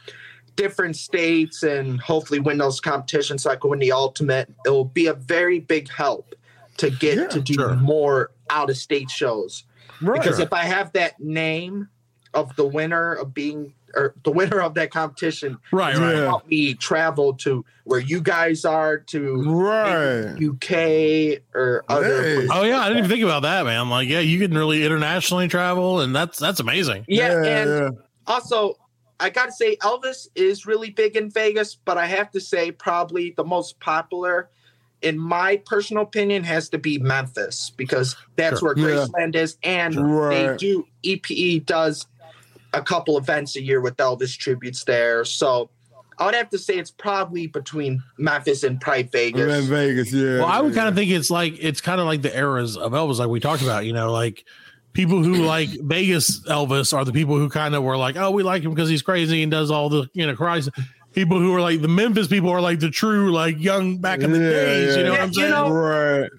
different states and hopefully win those competitions so I can win the ultimate. It will be a very big help to get Yeah, to do sure. more out of state shows. Right. Because if I have that name of the winner of being or the winner of that competition, Right. Right. Yeah. help me travel to where you guys are to right. UK or other Hey. Oh yeah, I didn't even think about that, man. Like, yeah, you can really internationally travel, and that's that's amazing. Yeah, and yeah. also I got to say Elvis is really big in Vegas, but I have to say probably the most popular in my personal opinion has to be Memphis because that's Sure. where Yeah. Graceland is and they do EPE does a couple events a year with Elvis tributes there. So I would have to say it's probably between Memphis and probably Vegas. In Vegas, yeah. Well, I would kind of think it's like it's kind of like the eras of Elvis, like we talked about. You know, like people who like Vegas Elvis are the people who kind of were like, oh, we like him because he's crazy and does all the you know crazy. People who are like the Memphis people are like the true like young back in the Yeah, days. You know yeah. what I'm You saying? know- right.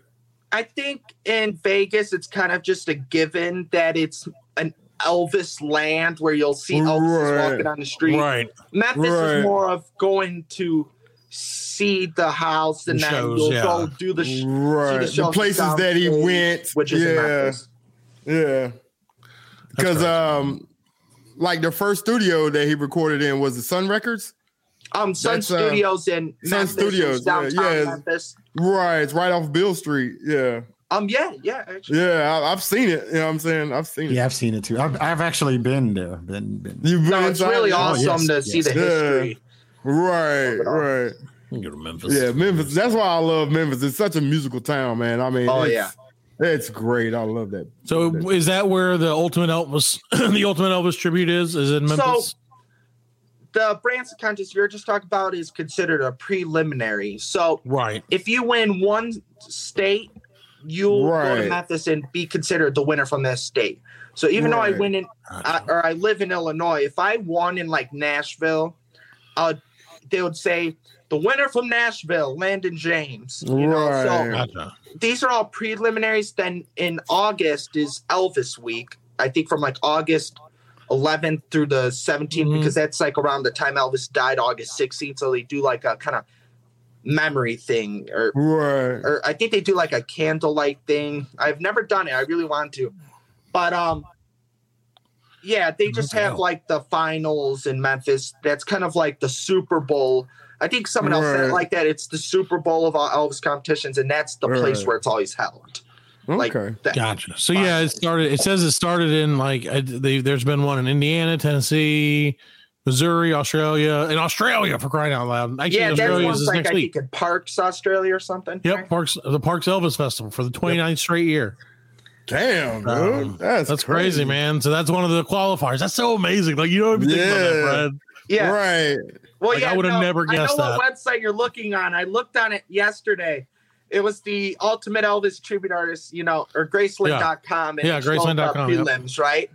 I think in Vegas, it's kind of just a given that it's an Elvis land where you'll see Elvis Right. walking on the street. right. Memphis Right. is more of going to see the house and The then shows, you'll yeah. go do the, sh- Right. the The, places that he downstage, went. which is yeah. Memphis. Yeah. Because um like the first studio that he recorded in was the Sun Records. Um, Sun That's, uh, Studios in Sun Memphis, Studios, downtown yeah, yeah. Memphis. Right. It's right off Beale Street. Yeah. Um, yeah, yeah, actually. Yeah. I, I've seen it. You know what I'm saying? I've seen it. Yeah, I've seen it too. I've, I've actually been there. Been, been. You've been No, it's inside? really Oh, awesome yes, to yes. see the Yeah. history. Right. Right. You can go to Memphis. Yeah. Memphis. That's why I love Memphis. It's such a musical town, man. I mean, Oh, it's, yeah. It's great. I love that. So is that where the ultimate Elvis, the ultimate Elvis tribute is? Is it in So- Memphis? The Branson contest you're just talking about is considered a preliminary. So right. if you win one state, you'll go Right. to Memphis and be considered the winner from that state. So even though I win in I, or I live in Illinois, if I won in like Nashville, uh, they would say the winner from Nashville, Landon James. You know, Right. so Gotcha. these are all preliminaries. Then in August is Elvis week. I think from like August 11th through the 17th Mhm. because that's like around the time Elvis died, August 16th. So they do like a kind of memory thing, or Right. or I think they do like a candlelight thing. I've never done it. I really want to, but um, yeah, they just have like the finals in Memphis. That's kind of like the Super Bowl. I think someone else said it like that. It's the Super Bowl of all Elvis competitions, and that's the place where it's always held. Like Okay. that. Gotcha. So yeah, it started. It says it started in like I, they, there's been one in Indiana, Tennessee, Missouri, Australia, and Australia for crying out loud. Actually, yeah, Australia one's is like next I week. think in Parkes, Australia, or something. Yep, right? Parkes the Parkes Elvis Festival for the 29th straight year. Damn, dude. Um, that's That's crazy, man. So that's one of the qualifiers. That's so amazing. Like you don't even think about that, Yeah. Yeah. Right. Well, Like, yeah, I would've no, never I guessed know what website you're looking on. I looked on it yesterday. It was the Ultimate Elvis Tribute Artist, you know, or Graceland.com. and Yeah, it showed Graceland.com, up yep. Prelims, right?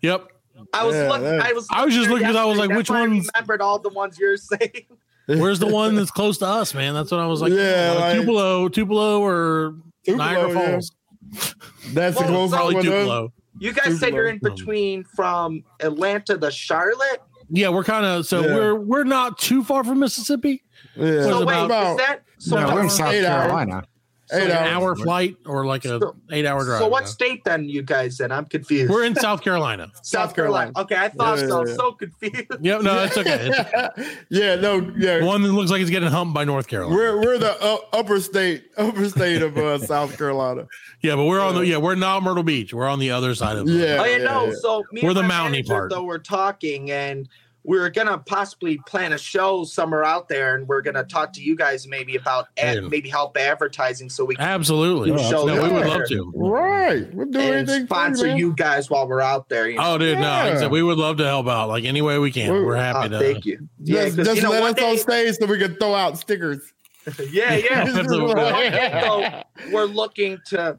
Yep. I was Yeah, looking. I was. I was just looking because I was like, which That's why remembered all the ones you're saying. Where's the one that's close to us, man? That's what I was like. Yeah, uh, like- Tupelo, Tupelo, or Tupelo, Niagara yeah. Falls. That's the Well, closest Probably one. Tupelo. You guys said you're in between from Atlanta to Charlotte. Yeah, we're kind of so Yeah. we're we're not too far from Mississippi. Yeah. So wait, about- is that so? No, we're in South Eight. Carolina. So Eight like an hour flight or like a So- eight hour drive. so what yeah. state then? You guys in? I'm confused. We're in South Carolina. South Carolina. Okay, I thought Yeah, so. yeah, yeah. So confused. Yep, no, it's okay. It's yeah, no, yeah. one that looks like it's getting humped by North Carolina. We're we're the uh, upper state, upper state of uh, South Carolina. yeah, but we're on the yeah, we're not Myrtle Beach. We're on the other side of it. Yeah. Oh yeah, yeah, no. yeah. So me We're and the my mountainy manager, part. Though we're talking, and we are gonna possibly plan a show somewhere out there, and we're gonna talk to you guys maybe about ad, Yeah. maybe help advertising, so we can Absolutely. Yeah, No, we would love to. Right. We'll do and anything for sponsor man. you guys while we're out there. You oh, know? Oh, dude, no, like I Yeah. said, we would love to help out like any way we can. We're- We're Oh, happy ah, to. thank you. Yeah, Just, 'cause, just you know, let one us on stage so we can throw out stickers. yeah, yeah. Absolutely. One we're looking to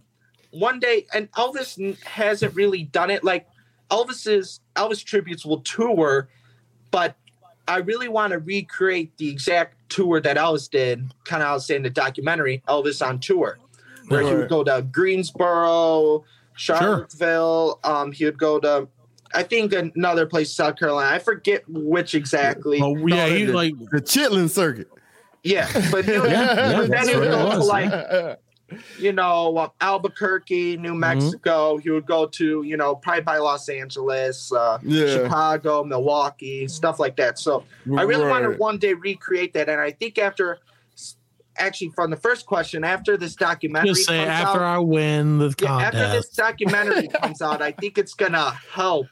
one day, and Elvis hasn't really done it. Like Elvis's Elvis tributes will tour, but I really want to recreate the exact tour that Elvis did. Kind of, I was saying the documentary Elvis on tour, where he would go to Greensboro, Charlottesville. Um, he would go to. I think another place, South Carolina. I forget which exactly. Oh, yeah, he the- like The Chitlin Circuit. Yeah, but he would, Yeah, yeah, then he would go to was, like you know, uh, Albuquerque, New Mm-hmm. Mexico. He would go to, you know, probably by Los Angeles, uh, Yeah. Chicago, Milwaukee, stuff like that. So I really want to one day recreate that. And I think after, actually, from the first question, after this documentary just say comes after out, I win the yeah, after this documentary comes out, I think it's gonna help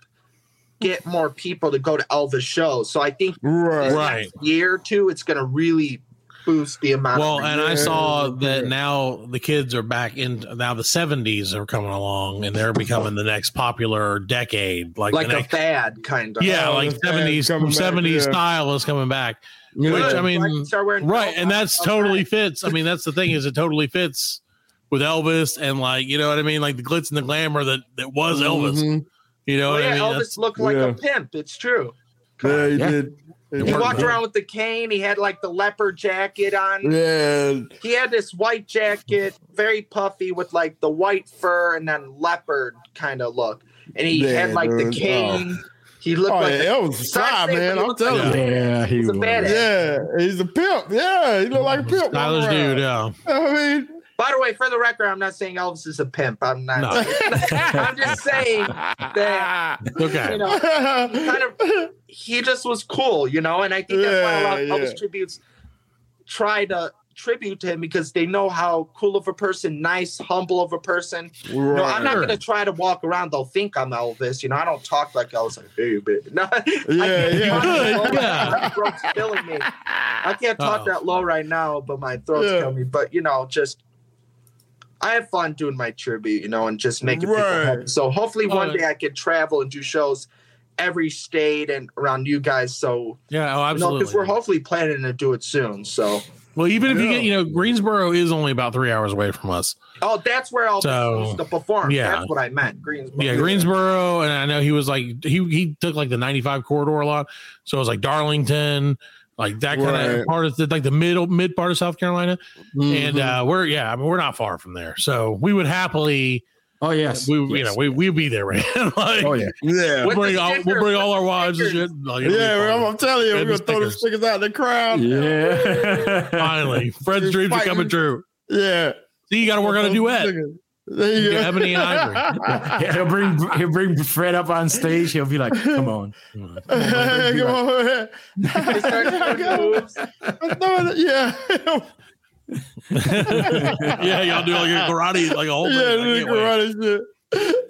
get more people to go to Elvis shows. So I think Right. Right. year or two, it's gonna really boost the amount. Well, and I saw that now the kids are back in now the 70s are coming along and they're becoming the next popular decade. Like, like a next, fad kind of. yeah, Oh, like 70s 70s yeah. style is coming back. Yeah. Which, I mean, So can start wearing Right, and that's outside. totally fits. I mean, that's the thing is it totally fits with Elvis and like you know what I mean, like the glitz and the glamour that that was Elvis. Mhm. You know Well, what yeah, I mean? Elvis That's- looked like yeah. a pimp. It's true. Yeah, he Yeah. did. He walked around with the cane. He had like the leopard jacket on. Yeah. He had this white jacket, very puffy, with like the white fur and then leopard kind of look. And he Yeah, had like the dude. Uh, cane. Oh. He looked Oh, like yeah, a, it was Sorry fly, man. I'm looked like telling you. Yeah, he He's a was. badass. Yeah, he's a pimp. Yeah, he looked like a pimp. stylish walking dude. Yeah. I mean, By the way, for the record, I'm not saying Elvis is a pimp. I'm not. No. I'm just saying that Okay. you know kind of he just was cool, you know, and I think that's why a lot of Yeah, Elvis yeah. tributes try to tribute to him because they know how cool of a person, nice, humble of a person. No, I'm not gonna try to walk around. They'll think I'm Elvis. You know, I don't talk like Elvis. Like, hey, baby. No, Yeah, yeah. Good, yeah. My throat's killing me. I can't talk Uh-oh. that low right now, but my throat's Yeah. killing me. But you know, just I have fun doing my tribute, you know, and just making people happy. So hopefully one yeah. day I can travel and do shows every state and around you guys. So Yeah, oh, you know, absolutely. because we're hopefully planning to do it soon. So well, even if you get, you know, Greensboro is only about three hours away from us. oh, that's where I'll So, used to perform. yeah. That's what I meant. Greensboro. Yeah, Greensboro, and I know he was like he he took like the 95 corridor a lot. So it was like Darlington, like that kind of part of the, like the middle mid part of South Carolina. And Mhm. uh we're yeah, I mean we're not far from there. So we would happily Oh yes. we you know, we we'd be there, right? like Oh yeah. yeah. we'll bring the all we'll bring all our wives and shit. Like, Yeah. I'm, I'm telling you, And we're gonna throw the stickers. stickers out in the crowd. Yeah. Finally, Fred's Just dreams are coming true. Yeah. See, you got to work on a duet. There you Yeah, go. Ebony and Ivory. Yeah, he'll bring he'll bring Fred up on stage. He'll be like, "Come on, Come on. They start doing moves. yeah. yeah, y'all do like a karate, like a whole thing. Yeah, I the can't wait. karate shit.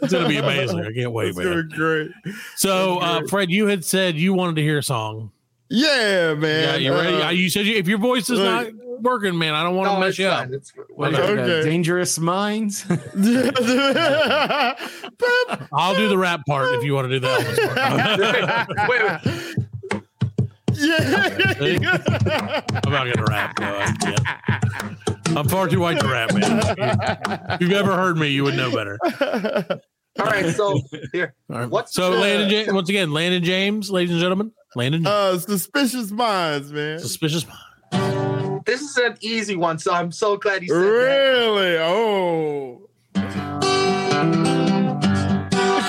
It's gonna be amazing. I can't wait, It's gonna man. be great. So, uh. Fred, you had said you wanted to hear a song. Yeah, man. Yeah, man. you ready? Uh, you said you, if your voice is not working, man, I don't want to No, mess it's you up. fine. It's What, Okay. uh, dangerous minds. I'll do the rap part if you want to do that. Wait, wait. yeah. I'm not gonna rap. No, I can't. I'm far too white to rap, man. If you've ever heard me, you would know better. All right, so here. All right. What's so the- Landon James once again, Landon James, ladies and gentlemen, Landon uh, suspicious minds, man. suspicious. Minds. This is an easy one, so I'm so glad you said that. Really? Oh. Look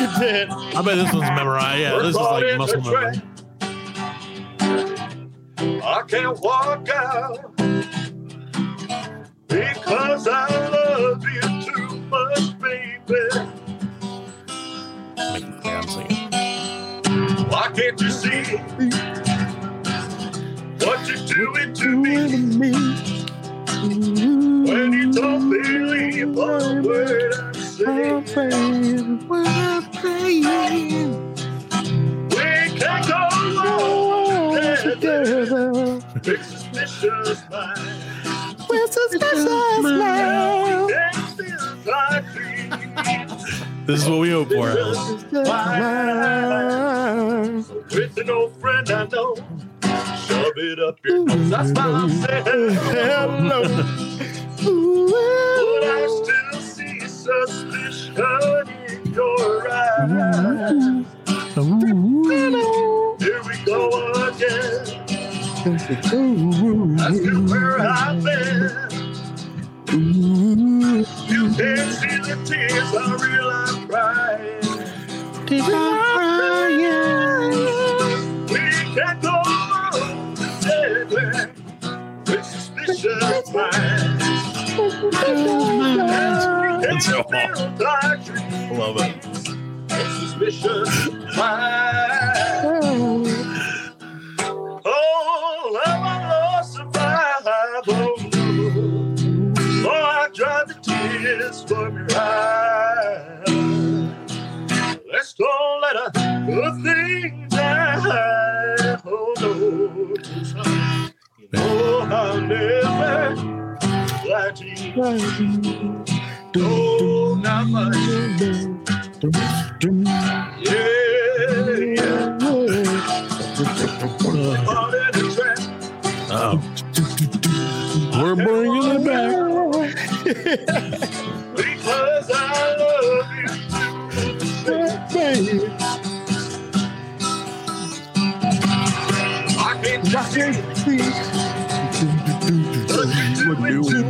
at that. I bet this one's memorized. Yeah, this is like muscle memory. trap. I can't walk out because I love you too much, baby. Why can't you see what you're doing to me when you don't believe a word I say? We can't go on together. Big suspicious mind. Can't feel like dreams. This is what we hope for. Friend I know, shove it up your nose. That's why I'm saying Hello. But I still see suspicion in your eyes. Here we go again. Where I've been. Can't see the tears I realize crying. We can't go on together with suspicious minds. That's so Feel like. Love it. suspicious mind. Don't let a good thing die. Oh, no. Oh, I'll never lie to you. No, not much. Yeah, yeah. Caught in a. Oh. We're bringing it back. love you. I can't just what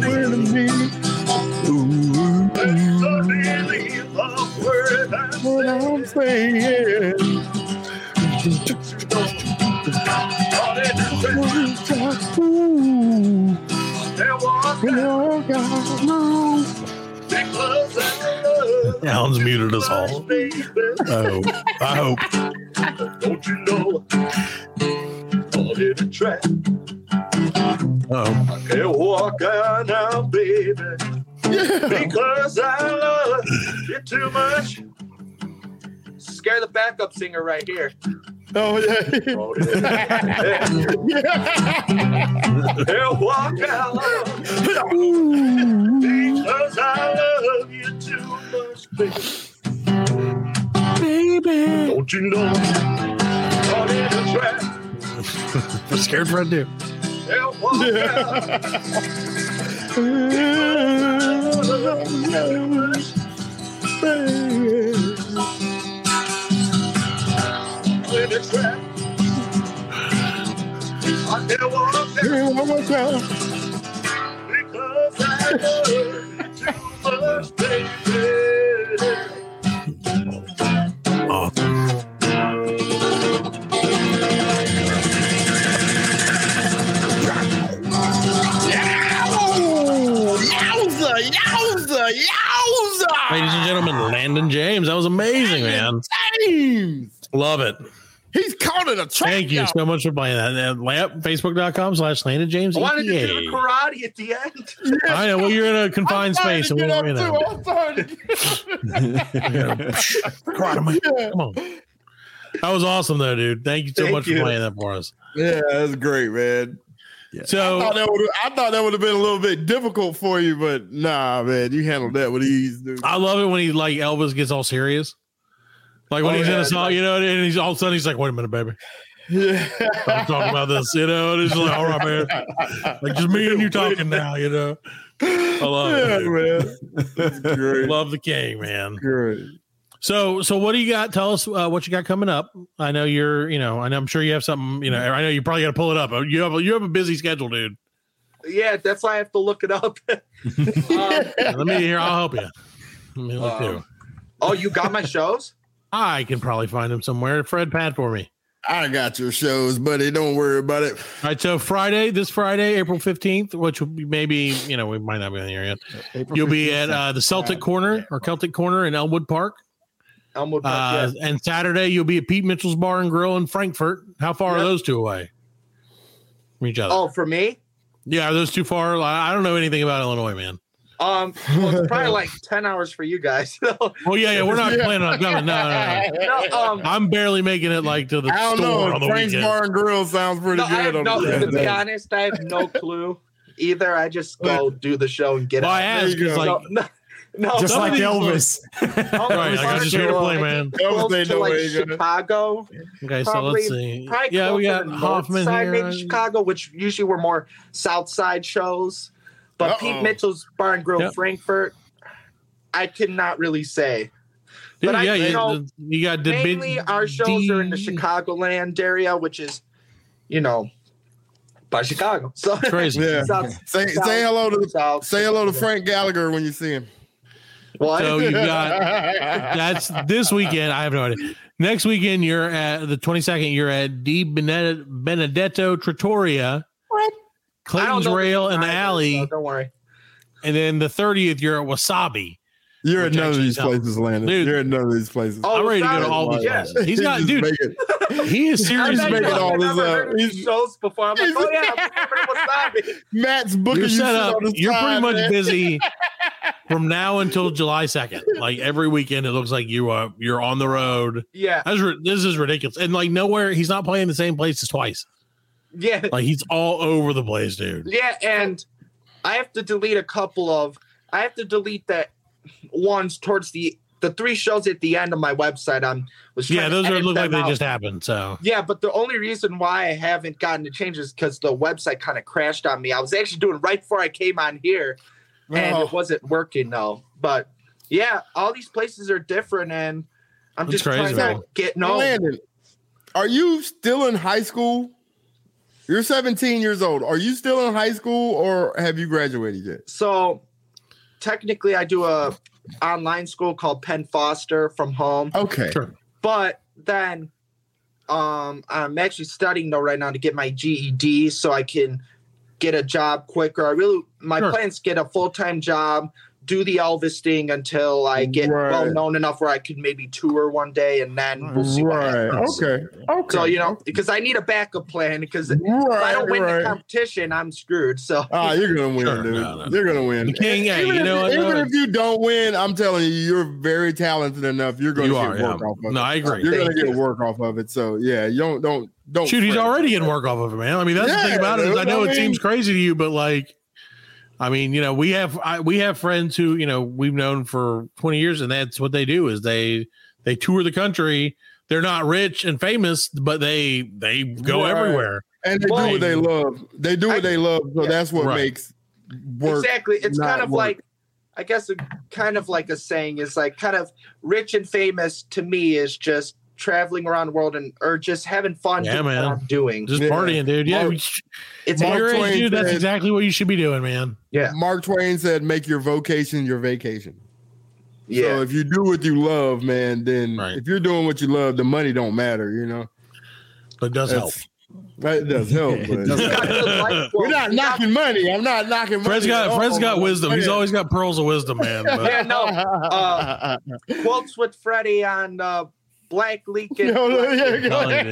doing to me. Let's not believe a word I say. Caught in a trap. There. Because I love you. Alan's muted us all. Baby. Oh, I hope. Don't you know? Caught in a trap. Oh, I can't walk out now, baby. Because I love you too much. Scare the backup singer right here. Oh yeah. Caught in a trap. Can't walk out. Because I love you too much, baby. baby. Don't you know? Caught in a trap. I'm scared Fred too. Can't walk out. In a trap. I can't walk there One because I love you baby. Awesome. Yowza, yowza, yowza. Ladies and gentlemen, Landon James. That was amazing, man. James. Love it. He's caught in a trap. Thank you y'all. so much for playing that. And layup, facebook.com slash Landon James. I wanted to do the ETA. karate at the end. I know. Well, you're in a confined I'm space. And we, to you get know, up, too. I'm trying to- karate. Yeah. Come on. That was awesome, though, dude. Thank you so Thank much you. for playing that for us. Yeah, that's great, man. I So, thought that would I thought that would have been a little bit difficult for you, but nah, man, you handled that with ease, dude. I love it when he like Elvis gets all serious. Like when Oh, he's in yeah. a song, you know, and he's all of a sudden he's like, "Wait a minute, baby, Yeah. I'm talking about this," you know, and it's like, "All right, man, like just me and you talking now," you know. I love yeah, it. man. Great. Love the king, man. great. So, so what do you got? Tell us uh, what you got coming up. I know you're, you know, and I'm sure you have something. You know, I know you probably got to pull it up. You have, a, you have a busy schedule, dude. Yeah, that's why I have to look it up. um, Let me here. I'll help you. Let me look too. oh, you got my shows? I can probably find him somewhere. Fred Pat for me. I got your shows, buddy. Don't worry about it. All right, so Friday, this Friday, April 15th, which will be maybe, you know, we might not be in here yet. April You'll be 15th. at uh, the Celtic Corner or Celtic Corner in Elmwood Park. Elmwood Park, Uh, yeah. And Saturday, you'll be at Pete Mitchell's Bar and Grill in Frankfort. How far are those two away from each other? Oh, for me? Yeah, are those too far? I I don't know anything about Illinois, man. Um, well, it's probably like ten hours for you guys. Oh yeah, yeah, we're not planning on coming. No, no, no. no, um, I'm barely making it like to the I don't store on know. the Frank's weekend. Bar and Grill sounds pretty no, good. no, to be honest, I have no clue either. I just go do the show and get Well, I out. asked There because, go. like, no, no, no, Just like of these Elvis. right, like, I just here to play, man. Elvis, they Close to know like where you're gonna- Chicago, Okay, so Probably- let's see. Yeah, we closer got Hoffman side, here. maybe Chicago, which usually were more South Side shows. But Uh-oh. Pete Mitchell's Bar and Grill Yep. Frankfort, I cannot really say. Dude, but I- yeah, you you, know, you got the big Mainly, our shows are in the D- Chicagoland area, which is, you know, by Chicago. So Crazy. Yeah. South, Say South- say hello to South- say hello to Frank Gallagher when you see him. What? So you got that's this weekend. I have no idea. Next weekend, you're at the 22nd. You're at D Benet- Benedetto Trattoria, I don't Clayton's Rail the in the alley, so don't worry. and then the 30th, you're at Wasabi. You're at none of these sounds- places, Landon. Dude. You're at none of these places. Oh, I'm ready to go to all these Yeah. places. He's got, dude. make it- He is serious. I've making all this up. Uh, these He's- shows before. I'm like, he's- oh yeah, I'm Wasabi. Matt's booking You're set shit up. on You're pretty much man. busy from now until July 2nd. Like every weekend, it looks like you are you're on the road. Yeah, That's this is ridiculous. And like nowhere, he's not playing the same places twice. Yeah, Like he's all over the place, dude. yeah. And I have to delete a couple of. I have to delete that ones towards the the three shows at the end of my website. I'm was Yeah, those are look like them they just happened. So Yeah, but the only reason why I haven't gotten to change is because the website kind of crashed on me. I was actually doing right before I came on here, and Oh. it wasn't working though. But yeah, all these places are different, and I'm That's just crazy, trying man. to get no. Landon, are you still in high school? You're 17 years old. Are you still in high school or have you graduated yet? So technically, I do a online school called Penn Foster from home, Okay. sure. but then um, I'm actually studying though right now to get my GED so I can get a job quicker. I really my Sure. plans get a full time job, do the Elvis thing until I get Right. well known enough where I could maybe tour one day, and then we'll see what Right. happens. Okay. Okay. So you know, because I need a backup plan because if I don't win right. the competition, I'm screwed. So Ah, you're gonna win, Sure, dude. no, no. You're gonna win. The king, hey, even you if, know what, even no, if you don't win, I'm telling you, you're very talented enough. You're gonna You get are. Yeah. work off of No, it. I agree. You're Thank gonna get work off of it. So yeah, you don't don't don't Shoot, he's already getting work off of it, man. I mean, that's the thing about it. Is I know I it seems crazy to you, but like, I mean, you know, we have I, we have friends who you know we've known for twenty years, and that's what they do is they they tour the country. They're not rich and famous, but they they go Right. everywhere. and they Well, do what they love. They do what I- they love. So yeah. that's what Right. makes work. exactly it's not kind of work. like i guess a, kind of like a saying is like kind of rich and famous to me is just traveling around the world and or just having fun Yeah, doing man. what i'm doing Just Yeah. partying, dude. Yeah, Mark- it's Mark your age, Twain dude. That's exactly what you should be doing, man. yeah Mark Twain said, "Make your vocation your vacation." yeah So if you do what you love, man, then Right. if you're doing what you love, the money don't matter. You know, But it does help. That's- That does help. But does Got the light we're not knocking money. I'm not knocking money. Fred's got at Fred's all. got wisdom. He's always got pearls of wisdom, man. But Yeah, no. Uh, quotes with freddie on uh Black Lincoln. Yo, yeah, go Hell ahead.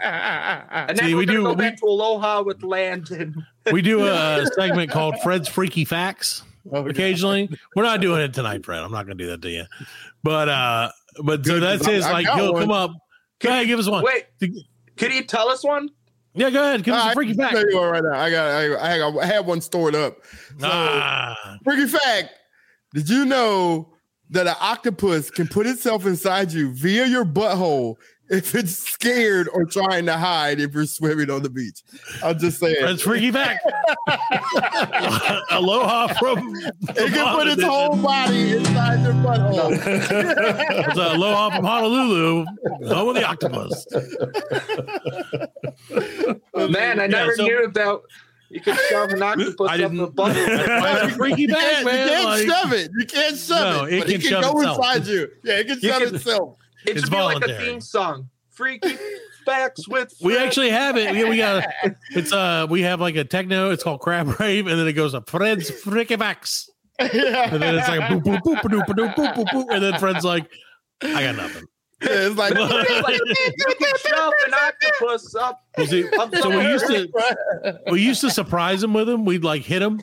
yeah. And then See, we're we do- go we- back to Aloha with Landon. We do a segment called Fred's Freaky Facts Oh, God. occasionally. We're not doing it tonight, Fred. I'm not going to do that to you. But uh, but so Good, that's 'cause I- his. I Like got he'll one. come up. Go ahead, give us one. Wait, could you tell us one? Yeah, go ahead. Give us a freaky can fact. tell you one right now. I got, I, I, got, I have one stored up. So, Ah, freaky fact: Did you know that an octopus can put itself inside you via your butthole if it's scared or trying to hide if you're swimming on the beach? I'm just saying. Fred's freaky fact. Aloha from. It can put its whole body inside your butthole. It's uh, aloha from Honolulu. Home of the octopus. Man, I never so- knew that you can shove an octopus I up the butt. you, you can't, like, shove it. You can't shove no, it. But it can, it can go itself. inside you. Yeah, it can shove itself. It should voluntary. like a theme song. Freaky facts with. We actually have it. We, we got a, it's uh we have like a techno. It's called Crab Rave, and then it goes up Fred's freaky facts. and then it's like boop boop boop boop boop boop boop, boop and then Fred's like, I got nothing it's like It's like, you can shove an octopus up. See, up so we used to we used to surprise him with him. We'd like hit him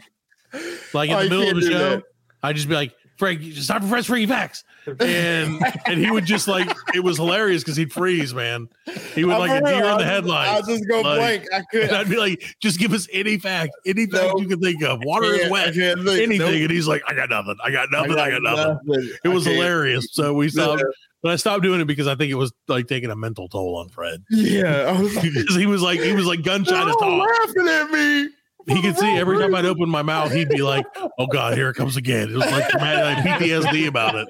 like in Oh, the you middle of the show. that. I'd just be like, Frank, just start for Fred's freaky facts. And and he would just like it was hilarious because he'd freeze, man. He would like a deer in I'll the just- headlights. I'll just go Like, blank. I could. And I'd be like, just give us any fact, any fact you can think of. Water is wet, anything. Nope. And he's like, I got nothing. I got nothing. I got, nothing. nothing. It was hilarious. So we saw Yeah. But I stopped doing it because I think it was like taking a mental toll on Fred. Yeah, I was like, Because he was like, he was like gun shy to "Stop talk. laughing at me. He could see every time I'd open my mouth, he'd be like, "Oh God, here it comes again." It was like PTSD about it.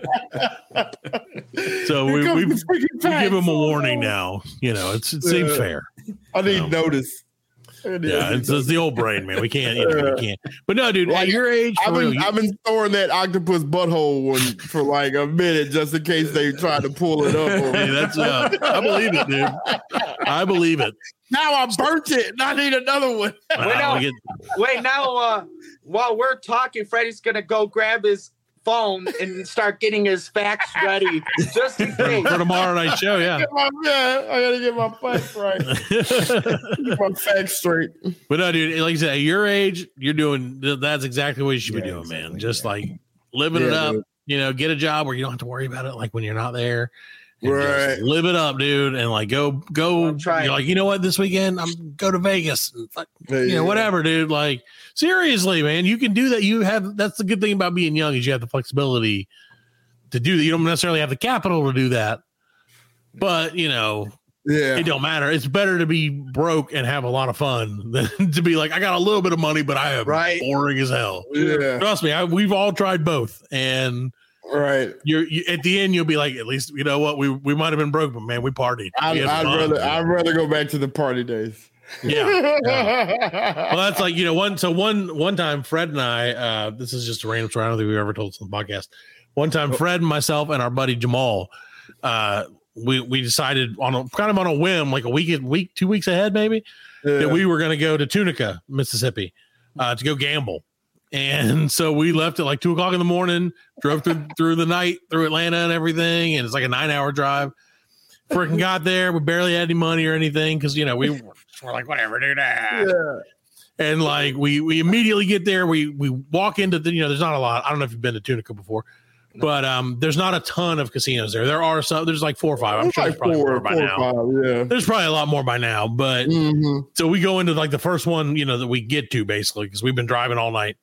So we we, we give him a warning now. You know, it's it seems Yeah. fair. I need No. notice. I Yeah, it's, it's the old brain, man. We can't, you know, we can't. But no, dude, at your age, I've been you- I've been storing that octopus butthole one for like a minute just in case they try to pull it up. on Hey, me. that's uh, I believe it, dude. I believe it. now I burnt it and I need another one. Wow, no. we get- Wait, now uh, while we're talking, Freddie's gonna go grab his phone and start getting his facts ready, just in case. for tomorrow night show, yeah. Get my, yeah, I gotta get my facts right. Get my facts straight. But no, dude, like I said, at your age, you're doing that's exactly what you should be Yeah, doing, man. Just yeah. like living it up. dude. You know, get a job where you don't have to worry about it, like when you're not there. And just Right. live it up, dude, and like go go. I'm. You're like, you know what? This weekend, I'm go to Vegas. And fuck, Yeah, you know, yeah. whatever, dude. Like seriously, man, you can do that. You have that's the good thing about being young is you have the flexibility to do that. You don't necessarily have the capital to do that, but you know, Yeah. it don't matter. It's better to be broke and have a lot of fun than to be like, I got a little bit of money, but I am Right. boring as hell. Yeah. Trust me, I, we've all tried both, and Right. you're you, at the end you'll be like, at least you know what we we might have been broke, but man, we partied. I'd, We I'd rather. I'd rather go back to the party days. Yeah. Well, that's like you know one. So one one time, Fred and I. Uh, this is just a random story. I don't think we've ever told this on the podcast. One time, Fred and myself and our buddy Jamal, uh, we we decided on a kind of on a whim, like a week week two weeks ahead, maybe Yeah. that we were going to go to Tunica, Mississippi, uh, to go gamble. And so we left at like two o'clock in the morning, drove through through the night through Atlanta and everything, and it's like a nine hour drive. Freaking got there, we barely had any money or anything because you know we were, like whatever, do that. yeah. And like we we immediately get there, we we walk into the you know there's not a lot. I don't know if you've been to Tunica before, but um there's not a ton of casinos there. There are some. There's like four or five. I'm It's sure like there's probably four, more by four now. five, yeah. There's probably a lot more by now, but Mhm. so we go into like the first one, you know, that we get to basically because we've been driving all night,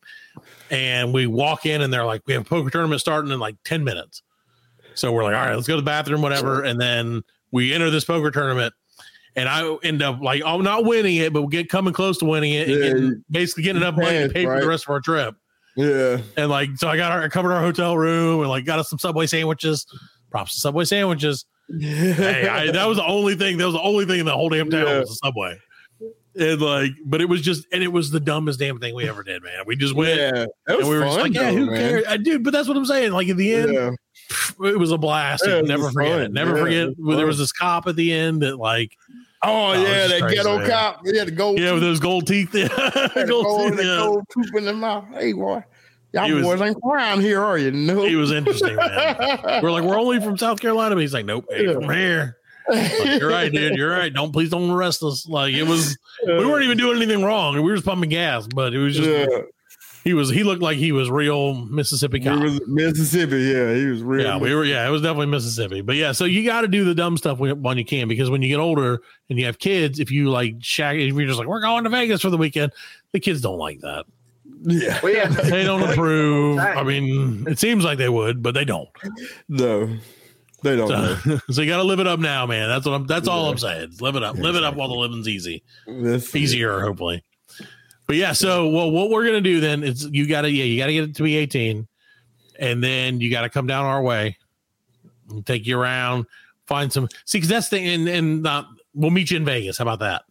and we walk in and they're like, we have a poker tournament starting in like ten minutes. So we're like, all right, let's go to the bathroom, whatever, and then we enter this poker tournament, and I end up like, I'm not winning it, but we get coming close to winning it, and Yeah, getting, basically getting enough money to pay for the rest of our trip. Yeah. And like, so I got our I covered our hotel room and like got us some Subway sandwiches. Props to Subway sandwiches hey, I, that was the only thing. That was the only thing in the whole damn town Yeah. was the subway. And like, but it was just, and it was the dumbest damn thing we ever did, man. We just went yeah. And we were fun, just like, yeah, though, who man. cares, I, dude? But that's what I'm saying. Like at the end, Yeah. It was a blast. Yeah, was never forget fun. it. Never Yeah, forget. it was There was this cop at the end that, like, Oh, Oh, yeah, that ghetto man. cop. Yeah, the gold. yeah, with those gold teeth. Teeth, gold gold, teeth, the yeah. gold poop in the mouth. Hey, boy. Y'all He was- boys ain't around here, are you? No. He was interesting, man. We're like, we're only from South Carolina, but he's like, nope, ain't from here. Like, you're right, dude. You're right. Don't please don't arrest us. Like it was, we weren't even doing anything wrong. We were just pumping gas, but it was just Yeah, he was he looked like he was real Mississippi he cop. was Mississippi. Yeah, he was real. yeah, we were. Yeah, it was definitely Mississippi. But yeah, so you got to do the dumb stuff when, when you can because when you get older and you have kids, if you like shag, if you're just like we're going to Vegas for the weekend, the kids don't like that. Yeah, Well, yeah. They don't approve. I mean, it seems like they would, but they don't. no, they don't. know. So, so you got to live it up now, man. That's what I'm. That's all I'm saying. Live it up. Live it up while the living's easy. That's Easier, hopefully. But yeah, so well, what we're gonna do then is you gotta yeah, you gotta get it to be 18, and then you gotta come down our way. We'll take you around, find some see because that's the and and not we'll meet you in Vegas. How about that?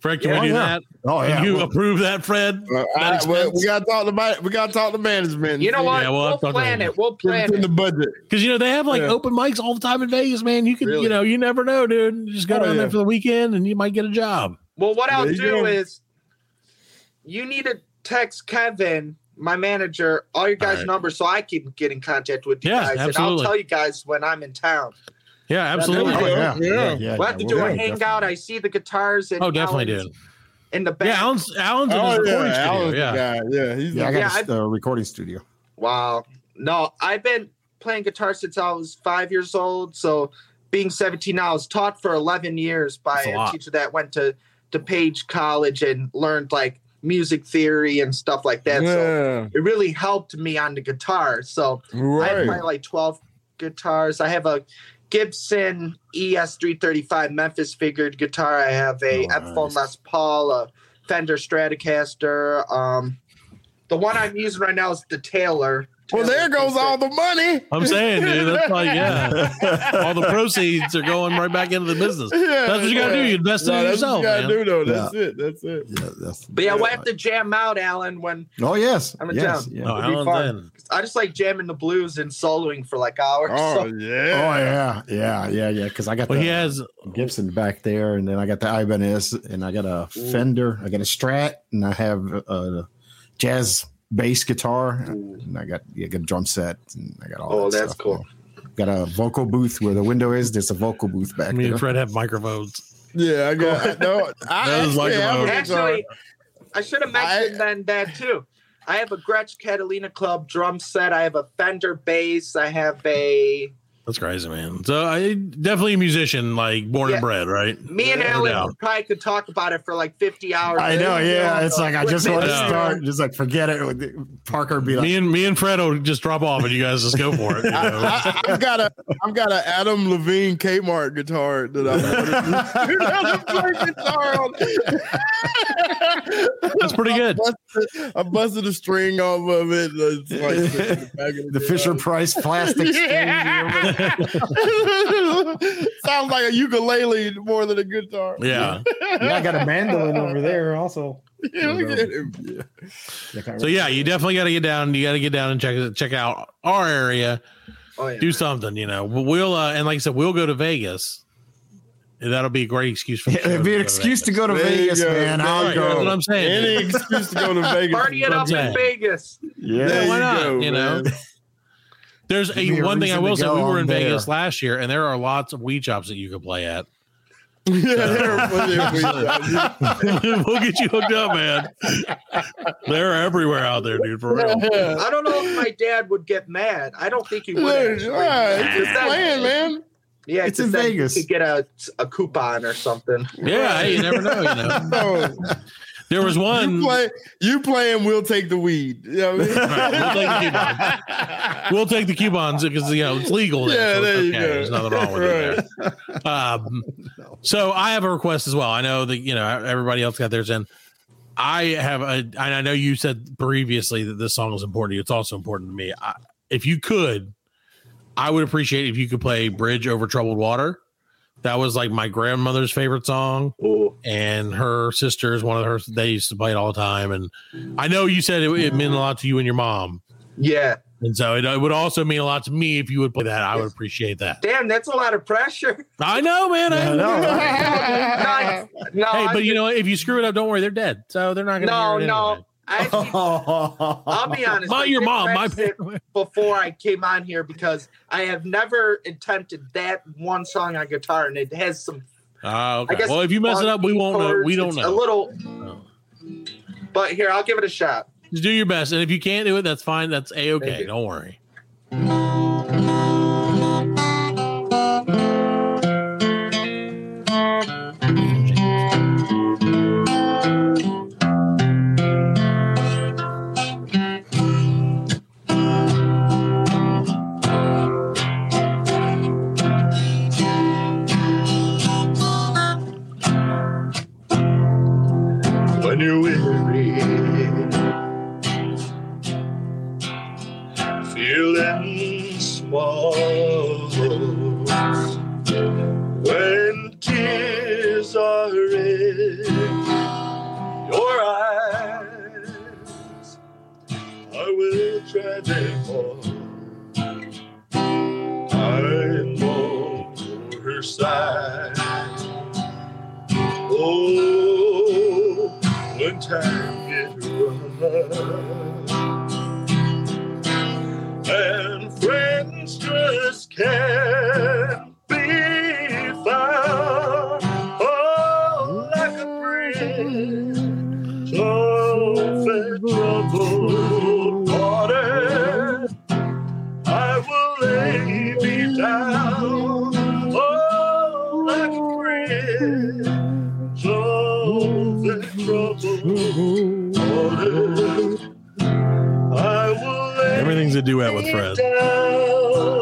Fred, can Yeah, we do yeah. that? Oh Can yeah. you well, approve that, Fred? Uh, That I- well, we gotta talk to ma- we gotta talk to management. You know what? Yeah, we'll we'll have to talk plan it. We'll It's it in the budget. Because you know they have like Yeah. open mics all the time in Vegas, man. You can Really? you know, you never know, dude. Just go Oh, down there for the weekend, and you might get a job. Well, what I'll do go. is you need to text Kevin, my manager, all your guys' Alright. numbers so I can get in contact with you Yeah, guys. And I'll tell you guys when I'm in town. Yeah, absolutely. Oh, yeah. yeah, yeah. We'll have to yeah, do a hangout. I see the guitars and Oh, definitely, Alan's dude. in the back. Yeah, Alan's Alan's in his Oh recording yeah, studio. Alan's the Yeah, guy. Yeah, he's Yeah, I got Yeah, a s- uh, recording studio. Wow. No, I've been playing guitar since I was five years old. So being 17 now, I was taught for 11 years by That's a a, teacher that went to, to Page College and learned like music theory and stuff like that. So it really helped me on the guitar. So I have right. like 12 guitars. I have a Gibson E ES335 Memphis figured guitar. I have a Oh, Epiphone nice. Les Paul, a Fender Stratocaster. Um, the one I'm using right now is the Taylor. Well, there goes all the money. I'm saying, dude. That's like, yeah, all the proceeds are going right back into the business. Yeah, That's what you gotta do. You invest in No, it yourself, what you gotta man. do though. That's it. That's it. Yeah, that's. But yeah, we'll have to jam out, Alan. When Oh yes, I'm in yes, town. yeah. No, It'll be Alan's fun. in. I just like jamming the blues and soloing for like hours. Oh So, Oh yeah. yeah, yeah, yeah, yeah. Because I got Well, the he has. Gibson back there, and then I got the Ibanez, and I got a Fender, I got a Strat, and I have a jazz bass guitar, mm. and I got yeah, I got a drum set, and I got all. That. Oh, that that's stuff. cool. Got a vocal booth where the window is. There's a vocal booth back Me there. and Fred have microphones. Yeah, I got no. I That was like actually have a- a guitar. Actually, I should have mentioned then that too. I have a Gretsch Catalina Club drum set. I have a Fender bass. I have a. That's crazy, man. So I definitely a musician, like born Yeah. and bred, right? Me and No Alan doubt. probably could talk about it for like 50 hours. I know, yeah. It's like I just want to start. Just like forget it. Parker be like, Me and me and Fred will just drop off, and you guys just go for it. You know? I, I, I've got a I've got an Adam Levine Kmart guitar that I'm That's pretty good. I busted, I busted a string off of it. Like the the Fisher Price plastic. Yeah. Sounds like a ukulele more than a guitar. Yeah. Yeah, I got a mandolin over there also. Yeah, look at him. So yeah, you definitely got to get down. You got to get down and check check out our area. Oh, yeah. Do something, you know. We'll uh, and like I said, we'll go to Vegas. And that'll be a great excuse for. the show It'd be an to excuse to go to There Vegas, go. man. There I'll Right, That's what. I'm saying. Any excuse to go to Vegas. Party it up in Vegas. Yeah. There why you not, go, you know? Man. There's a a one thing I will say. We were on in Vegas last year, and there are lots of weed shops that you could play at. They're- we'll get you hooked up, man. They're everywhere out there, dude. For real. I don't know if my dad would get mad. I don't think he would. Look, actually. right, it's Just that- playing, man. Yeah, It's 'cause in Vegas. You could get a, a coupon or something. Yeah, hey, you never know. You know, So, there was one. you play, you play, and we'll take the weed. You know I mean? Right, we'll take the coupon. We'll coupons because you know it's legal. There, Yeah, so there you go. There's nothing wrong with it there. Um, so I have a request as well. I know that you know everybody else got theirs in. I have a, and I know you said previously that this song was important to you. It's also important to me. I, if you could, I would appreciate if you could play "Bridge Over Troubled Water." That was like my grandmother's favorite song Ooh. and her sisters, one of her, they used to play it all the time. And I know you said it, it meant a lot to you and your mom. Yeah. And so it, it would also mean a lot to me if you would play that. I would appreciate that. Damn, that's a lot of pressure. I know, man. I I know. no, no, Hey, I but you know, if you screw it up, don't worry, they're dead. So they're not going to No, Actually, I'll be honest. My your mom, my before I came on here because I have never attempted that one song on guitar, and it has some. Ah, uh, okay. Well, if you mess it up, we won't chords. know. We don't it's know. A little. But here, I'll give it a shot. Just do your best, and if you can't do it, that's fine. That's a okay. Don't worry. Uh-huh. Everything's a duet with Fred.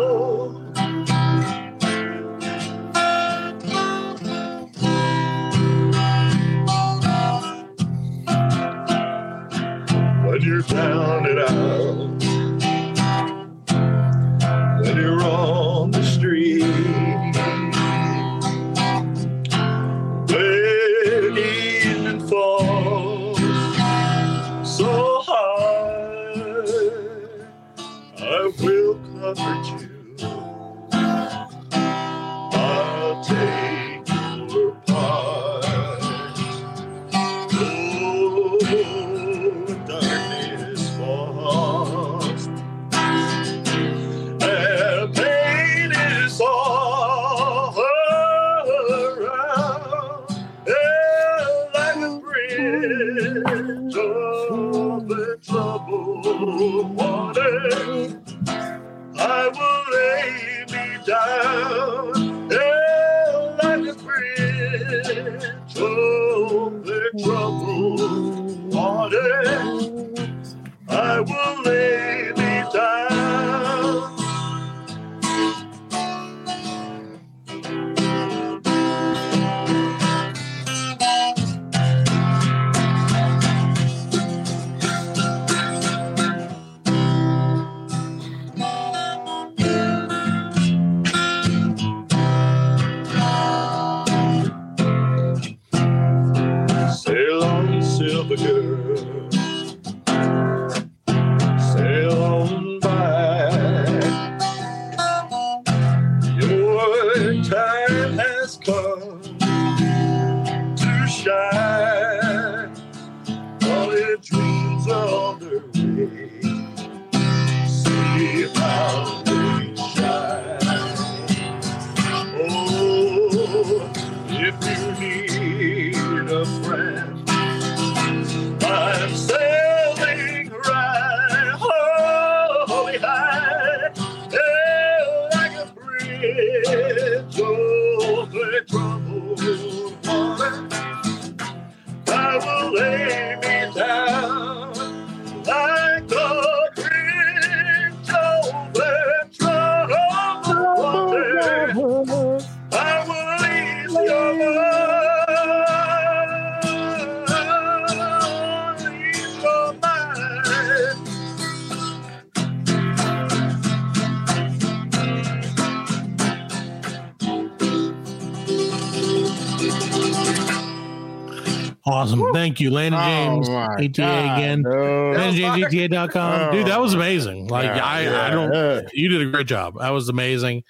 You, oh Landon James, oh ETA God, again, no. LandonJamesETA.com. Oh. Dude, that was amazing. Like yeah, I, yeah, I don't. You did a great job. That was amazing.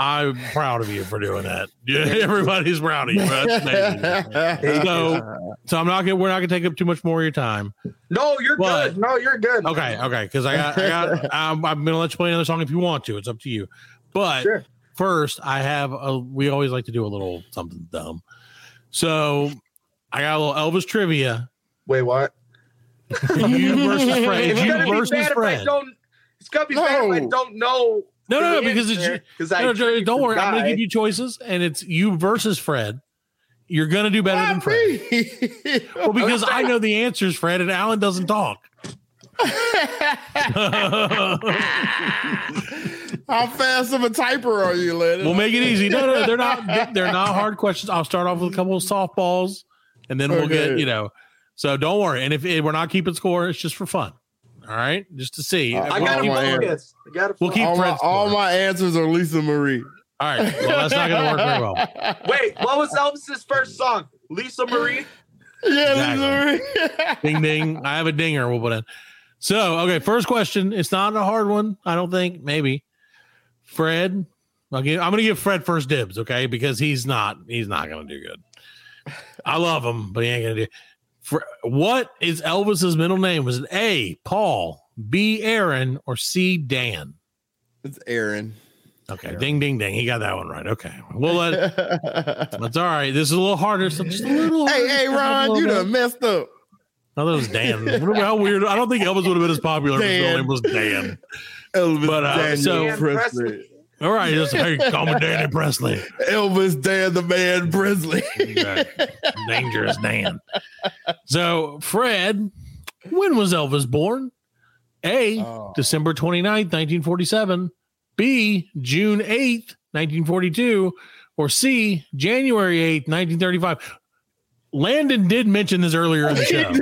I'm proud of you for doing that. Everybody's proud of you. so, so I'm not gonna. We're not gonna take up too much more of your time. No, you're but, good. No, you're good. Okay, okay. Because I got, I got. I'm, I'm gonna let you play another song if you want to. It's up to you. But sure. first, I have a. We always like to do a little something dumb. So I got a little Elvis trivia. Wait, what? You versus Fred. It's You gonna be versus bad if I don't. It's gonna be bad if I don't know. No, no, no. Because it's because no, I no, truly don't worry. I'm going to give you choices, and it's you versus Fred. You're going to do better than Not Fred. Well, because I know the answers, Fred, and Alan doesn't talk. How fast of a typer are you, Lennon? we'll make it easy. No, no, they're not. They're not hard questions. I'll start off with a couple of softballs, and then we'll Okay. get you know. So don't worry. And if, if we're not keeping score, it's just for fun. All right, just to see. Uh, I gotta keep- my answer. focus. I gotta. We'll keep all, my, all my answers are Lisa Marie. All right. Well, that's not going to work very well. Wait, what was Elvis's first song? Lisa Marie. Yeah, Exactly. Lisa Marie. Ding ding. I have a dinger. We'll put in. So okay, first question. It's not a hard one. I don't think. Maybe. Fred. I'll give, I'm going to give Fred first dibs. Okay, because he's not. He's not going to do good. I love him, but he ain't going to do. For, what is Elvis's middle name? Was it A. Paul, B. Aaron, or C. Dan? It's Aaron. Okay, ding ding ding. He got that one right. Okay, well let, that's all right. This is a little harder. So just a little. hey, hey, Ron, you bit. done messed up. I thought it was Dan. What- How weird. I don't think Elvis would have been as popular if his middle name was Dan. Elvis But, uh, Daniel so- Dan Presley. All right, just hey, call me Danny Presley. Elvis Dan the Man Presley. Dangerous Dan. So, Fred, when was Elvis born? A. Oh. December 29th, 1947. B. June 8th, 1942. Or C. January 8th, 1935. Landon did mention this earlier in the show.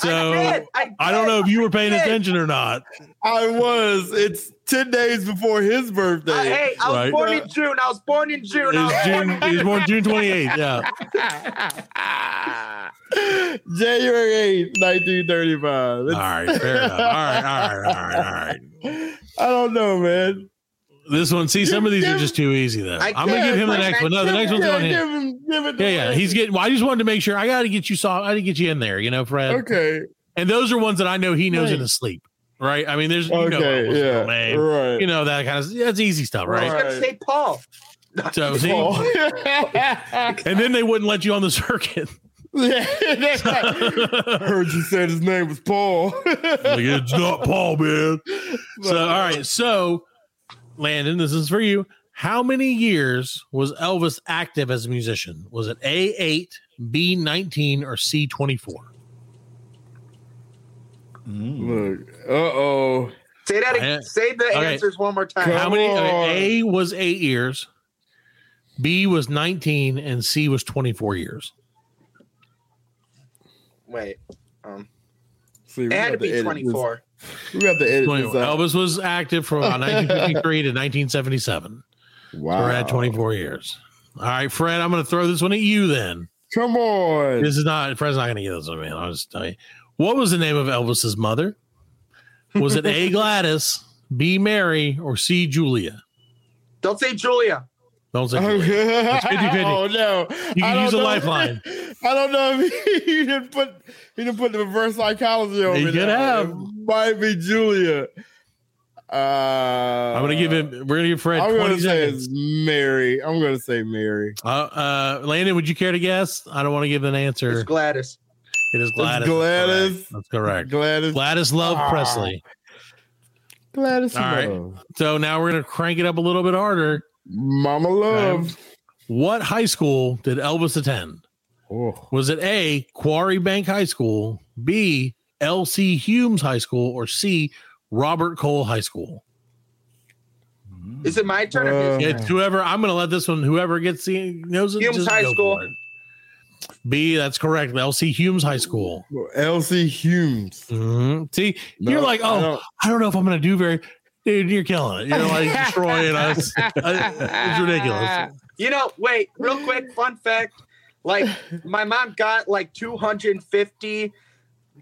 So I, did, I, I don't know if you were paying attention or not. I was. It's 10 days before his birthday. Uh, hey, I was Right. born in June. I was born in June. It I was was born June, in he was born June 28th. Yeah. January 8th, 1935. All It's- right, fair enough. All right, all right, all right, all right. I don't know, man. This one, see, some of these are just too easy. Though I I'm gonna give him the next one. No, the next one's Yeah, on him. give him, give it Yeah, yeah. him. He's getting. Well, I just wanted to make sure. I got to get you saw. I got to get you in there. You know, Fred. Okay. And those are ones that I know he knows in Right. his sleep. Right. I mean, there's you know, Okay. Elvis' Yeah. name, Right. you know that kind of. That's easy stuff, I was right? Right. gonna say Paul. So see, Paul. and then they wouldn't let you on the circuit. Yeah, right. Heard you said his name was Paul. Like, it's not Paul, man. So, all right. So, Landon, this is for you. How many years was Elvis active as a musician? Was it A eight, B nineteen, or C twenty four? Look, uh oh. Say that. I- say the okay. answers one more time. Come How many? on. okay, A was eight years, B was nineteen, and C was twenty four years. Wait. Um, See, it had to be 24. We got to edit 24. this out. Elvis was active from nineteen fifty three to nineteen seventy seven. Wow. We're at twenty four years. All right, Fred, I'm going to throw this one at you then. Come on. This is not Fred's not going to get this one, man. I'll just tell you. What was the name of Elvis's mother? Was it A. Gladys, B. Mary, or C. Julia? Don't say Julia. Don't say Julia. It's 50-50. Oh no! You can use a know. lifeline. I don't know if he, he didn't put he didn't put the reverse psychology on He me. could now. have. It might be Julia. Uh, I'm going to give him. We're going to give Fred I'm 20 gonna say seconds. it's Mary. I'm gonna say Mary. Uh, uh, Landon, would you care to guess? I don't want to give an answer. It's. Gladys. It is Gladys. It's Gladys. Gladys. That's correct. Gladys. Gladys Love Ah. Presley. Gladys. All right. Love. So now we're going to crank it up a little bit harder. Mama Love. What high school did Elvis attend? Oh. Was it A, Quarry Bank High School, B, L.C. Humes High School, or C, Robert Cole High School? Is it my turn? or Uh, his? It's whoever, I'm going to let this one, whoever gets the knows it. Humes just High go School. B, that's correct. L.C. Humes High School. LC Humes. Mhm. See, No, you're like, I oh, don't- I don't know if I'm going to do very. Dude, you're killing it. You're like destroying us. It's ridiculous. You know, wait, real quick, fun fact. Like, my mom got like 250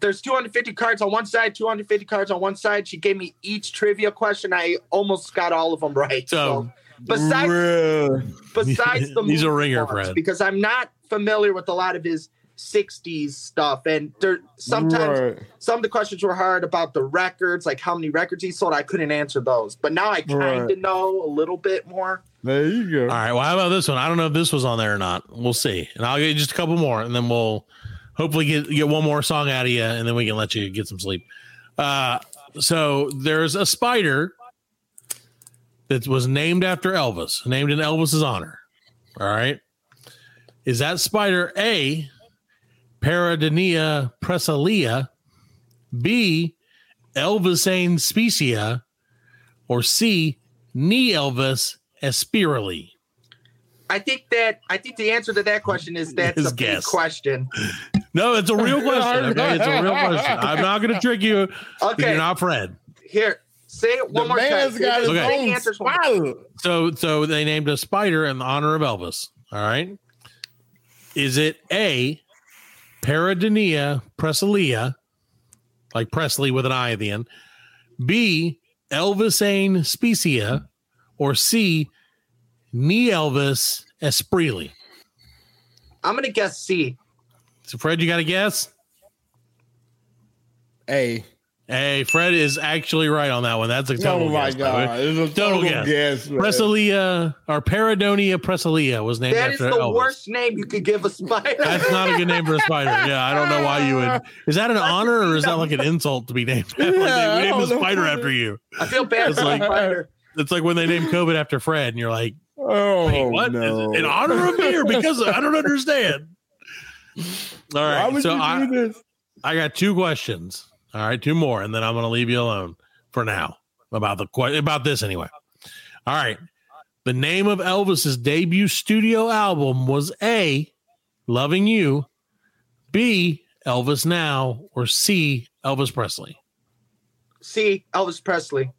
there's 250 cards on one side, 250 cards on one side. She gave me each trivia question. I almost got all of them right. So- So, besides Bruh. besides the He's a ringer, parts, Fred. because I'm not familiar with a lot of his 60s stuff, and there sometimes Right. some of the questions were hard about the records, like how many records he sold. I couldn't answer those, but now I kind of Right. know a little bit more. There you go. All right. Well, how about this one? I don't know if this was on there or not. We'll see. And I'll get just a couple more, and then we'll hopefully get get one more song out of you, and then we can let you get some sleep. Uh, so there's a spider that was named after Elvis, named in Elvis's honor. All right. Is that spider A, Paradonea presleyi, B, Elvisane specia, or C, Knee Elvis espirally? I think that I think the answer to that question is that's His a big guess. question. No, it's a real question. Okay, it's a real question. I'm not going to trick you. Okay, You're not Fred. here, say it one the more time. man's Say got his Okay. same own answers one- spider. So, so they named a spider in honor of Elvis. All right. Is it A, Paradonea presleyi, like Presley with an I at the end? B, Elvisane specia, or C, Knee Elvis espritely? I'm gonna guess C. So, Fred, you got a guess? Hey, Hey, Fred is actually right on that one. That's a oh total oh my guess, by the way. god, it's a Total total, guess. guess. man. Or Paradonea presleyi was named That is after That is the Elvis. worst name you could give a spider. That's not a good name for a spider. Yeah, I don't know why you would. Is that an honor or is that like an insult to be named? like they, I we named a spider after you. I feel bad It's like- spider. It's like when they named COVID after Fred, and you're like, Oh Wait, what? Is no! it in honor of me or because of, I don't understand. All right, Why would so you I, do this? I got two questions. All right, two more, and then I'm going to leave you alone for now about the que- about this anyway. All right, the name of Elvis's debut studio album was A, "Loving You," B, "Elvis Now," or C, "Elvis Presley." C. Elvis Presley.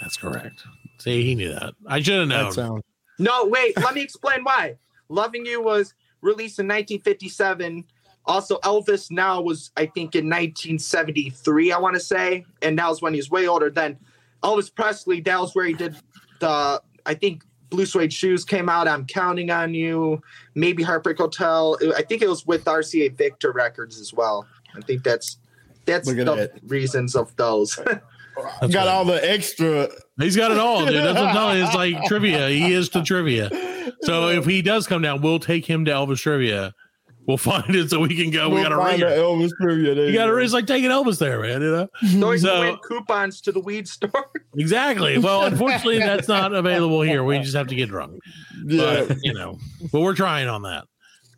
That's correct. See, he knew that. I should have known. That sounds No, wait. let me explain why. Loving You was released in 1957. Also, Elvis now was, I think, in 1973. I want to say, and that was when he was way older. Then Elvis Presley. That was where he did the. I think Blue Suede Shoes came out. I'm counting on you. Maybe Heartbreak Hotel. I think it was with RCA Victor Records as well. I think that's that's the that. reasons of those. That's got right. all the extra. He's got it all, dude. That's what I'm telling you. It's like trivia. He is the trivia. So if he does come down, we'll take him to Elvis trivia. We'll find it so we can go. we We'll got a find ringer. Elvis trivia. There You got to It's like taking Elvis there, man. You know so So- win coupons to the weed store. exactly. Well, unfortunately, that's not available here. We just have to get drunk. Yeah. But you know, but we're trying on that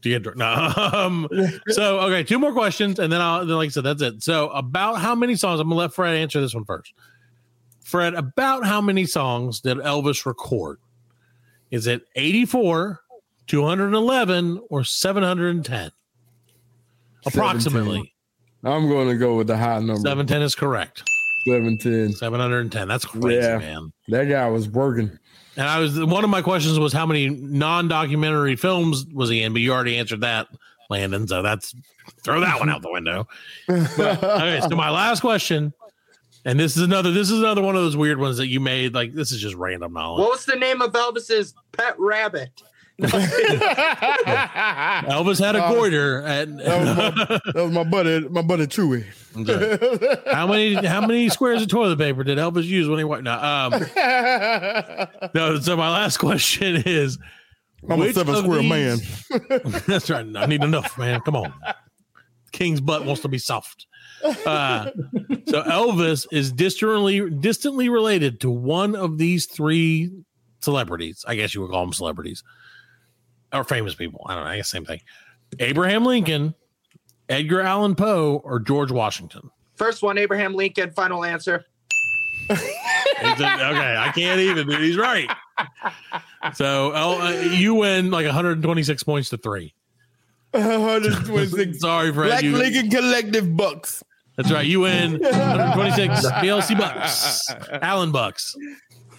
to get drunk. No. Um, so okay, two more questions, and then I'll. Then, like I said, that's it. So about how many songs? I'm gonna let Fred answer this one first. Fred, about how many songs did Elvis record? Is it 84, 211, or 710? Approximately. I'm going to go with the high number. 710 is correct. 710. 710. That's crazy, Yeah. man. That guy was working. And I was one of my questions was how many non-documentary films was he in, but you already answered that, Landon. So that's throw that one out the window. Okay, so my last question, and this is another this is another one of those weird ones that you made. Like this is just random knowledge. What was the name of Elvis's pet rabbit? Elvis had a goiter and That was my, that was my buddy, my buddy Chewy. Okay. how many how many squares of toilet paper did Elvis use when he went? No, um, no. So my last question is, I'm a seven square man. That's right. I need enough, man. Come on. King's butt wants to be soft. Uh, so Elvis is distantly distantly related to one of these three celebrities. I guess you would call them celebrities or famous people. I don't know. I guess same thing. Abraham Lincoln, Edgar Allan Poe, or George Washington. First one, Abraham Lincoln. Final answer. A- okay, I can't even. Dude. He's right. So uh, you win like 126 points to three. 126 Sorry, Fred. Black you- Lincoln Collective Bucks. That's right. You win 126 BLC bucks, Allen bucks.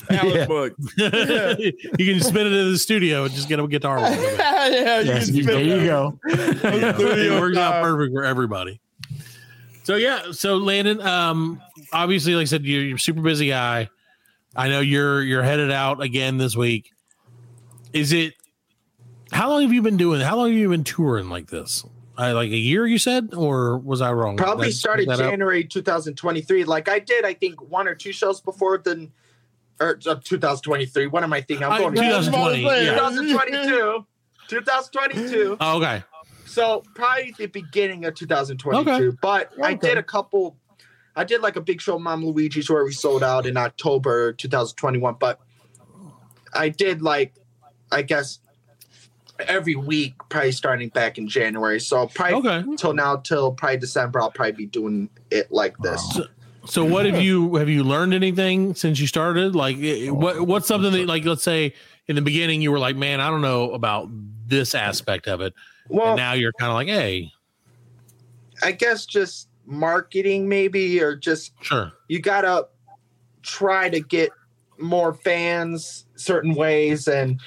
Allen Bucks. you can spin it in the studio and just get a guitar. With it. yeah, you Yes, can you, spit there you go. it works out perfect for everybody. So yeah, so Landon, um, obviously, like I said, you're, you're a super busy guy. I know you're you're headed out again this week. Is it? How long have you been doing? How long have you been touring like this? I like a year, you said, or was I wrong? Probably That- started that up? January 2023. Like I did, I think one or two shows before then, or uh, 2023. What am I thinking? I'm I- going 2020, yeah. 2022. 2022. Oh, okay. So probably the beginning of 2022. But I did a couple. I did like a big show, Mom Luigi's, where we sold out in October 2021. But I did like, I guess, every week, probably starting back in January. So probably Okay. till now, till probably December, I'll probably be doing it like this. So what have you have you learned anything since you started? Like eh, what what's something that like let's say in the beginning you were like, man, I don't know about this aspect of it, and Well, now you're kind of like, hey, I guess just marketing, maybe, or just sure, you gotta try to get more fans certain ways and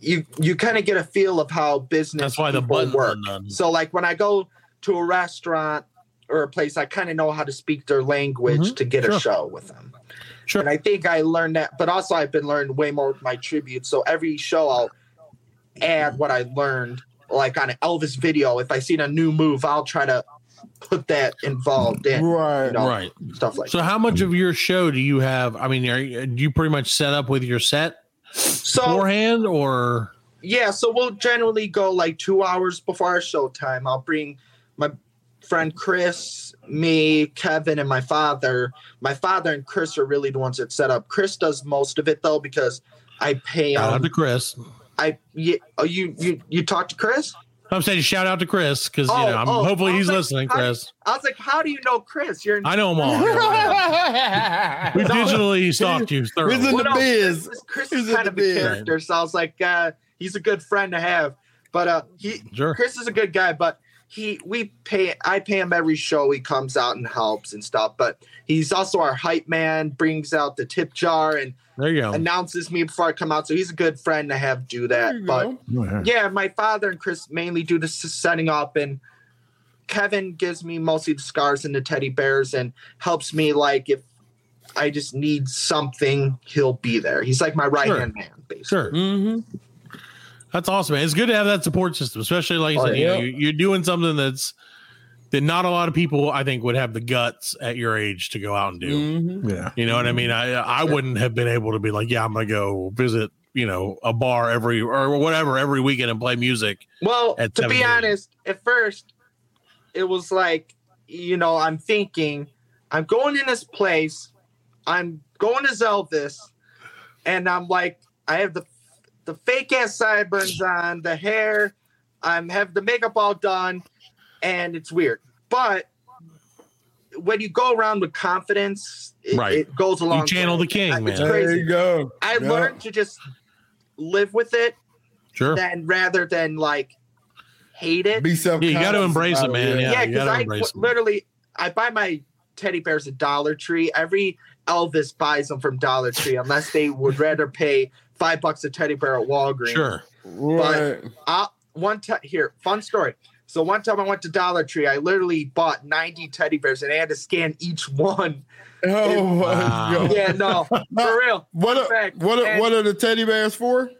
you you kind of get a feel of how business that's why the button work. so like when i go to a restaurant or a place i kind of know how to speak their language Mhm. to get Sure. a show with them Sure. and i think i learned that but also i've been learning way more with my tribute so every show i'll add what i learned like on an elvis video if i see a new move i'll try to put that involved in Right. you know, Right. stuff like So how much of your show do you have? I mean, are you, do you pretty much set up with your set so beforehand, or Yeah, so we'll generally go like two hours before our show time. I'll bring my friend Chris, me, Kevin, and my father. My father and Chris are really the ones that set up. Chris does most of it though because I pay shout out to Chris? I yeah, oh, you you you talk to Chris? I'm saying shout out to Chris because you Oh, know I'm, oh, hopefully he's like, listening, Chris. I was like, how do you know Chris? You're in I know him all. We digitally stalked you thoroughly. He's in Well, the no, biz. Chris, Chris is kind the of a character, so I was like, uh, he's a good friend to have. But uh, he Sure. Chris is a good guy, but he we pay I pay him every show he comes out and helps and stuff. But he's also our hype man, brings out the tip jar and There you go. announces me before I come out. So he's a good friend to have do that. But go. yeah, my father and Chris mainly do the setting up and Kevin gives me mostly the scars and the teddy bears and helps me like if I just need something, he'll be there. He's like my right hand man, basically. Sure. Mm-hmm. That's awesome, man. It's good to have that support system, especially like you Oh, said, you know, yeah. you- you're doing something that's that not a lot of people, I think, would have the guts at your age to go out and do. Mm-hmm. Yeah. You know what I mean? I I wouldn't have been able to be like, yeah, I'm gonna go visit, you know, a bar every or whatever every weekend and play music. Well, to be 78. honest, at first it was like, you know, I'm thinking, I'm going in this place, I'm going to Elvis, and I'm like, I have the the fake ass sideburns on, the hair, I'm have the makeup all done, and it's weird. But when you go around with confidence, it, Right. it goes along. You channel the king, It's man. There crazy. you go. I Yeah. learned to just live with it Sure. than rather than like hate it. Be self. Yeah, you gotta embrace it, man. Yeah, Yeah, because gotta I embrace literally I buy my teddy bears at Dollar Tree. Every Elvis buys them from Dollar Tree unless they would rather pay five bucks a teddy bear at Walgreens. Sure. Right. Uh, one time here, fun story. So one time I went to Dollar Tree, I literally bought 90 teddy bears and I had to scan each one. Oh my Wow. Yeah, no, for real. What Fun are, what are, And- what are the teddy bears for?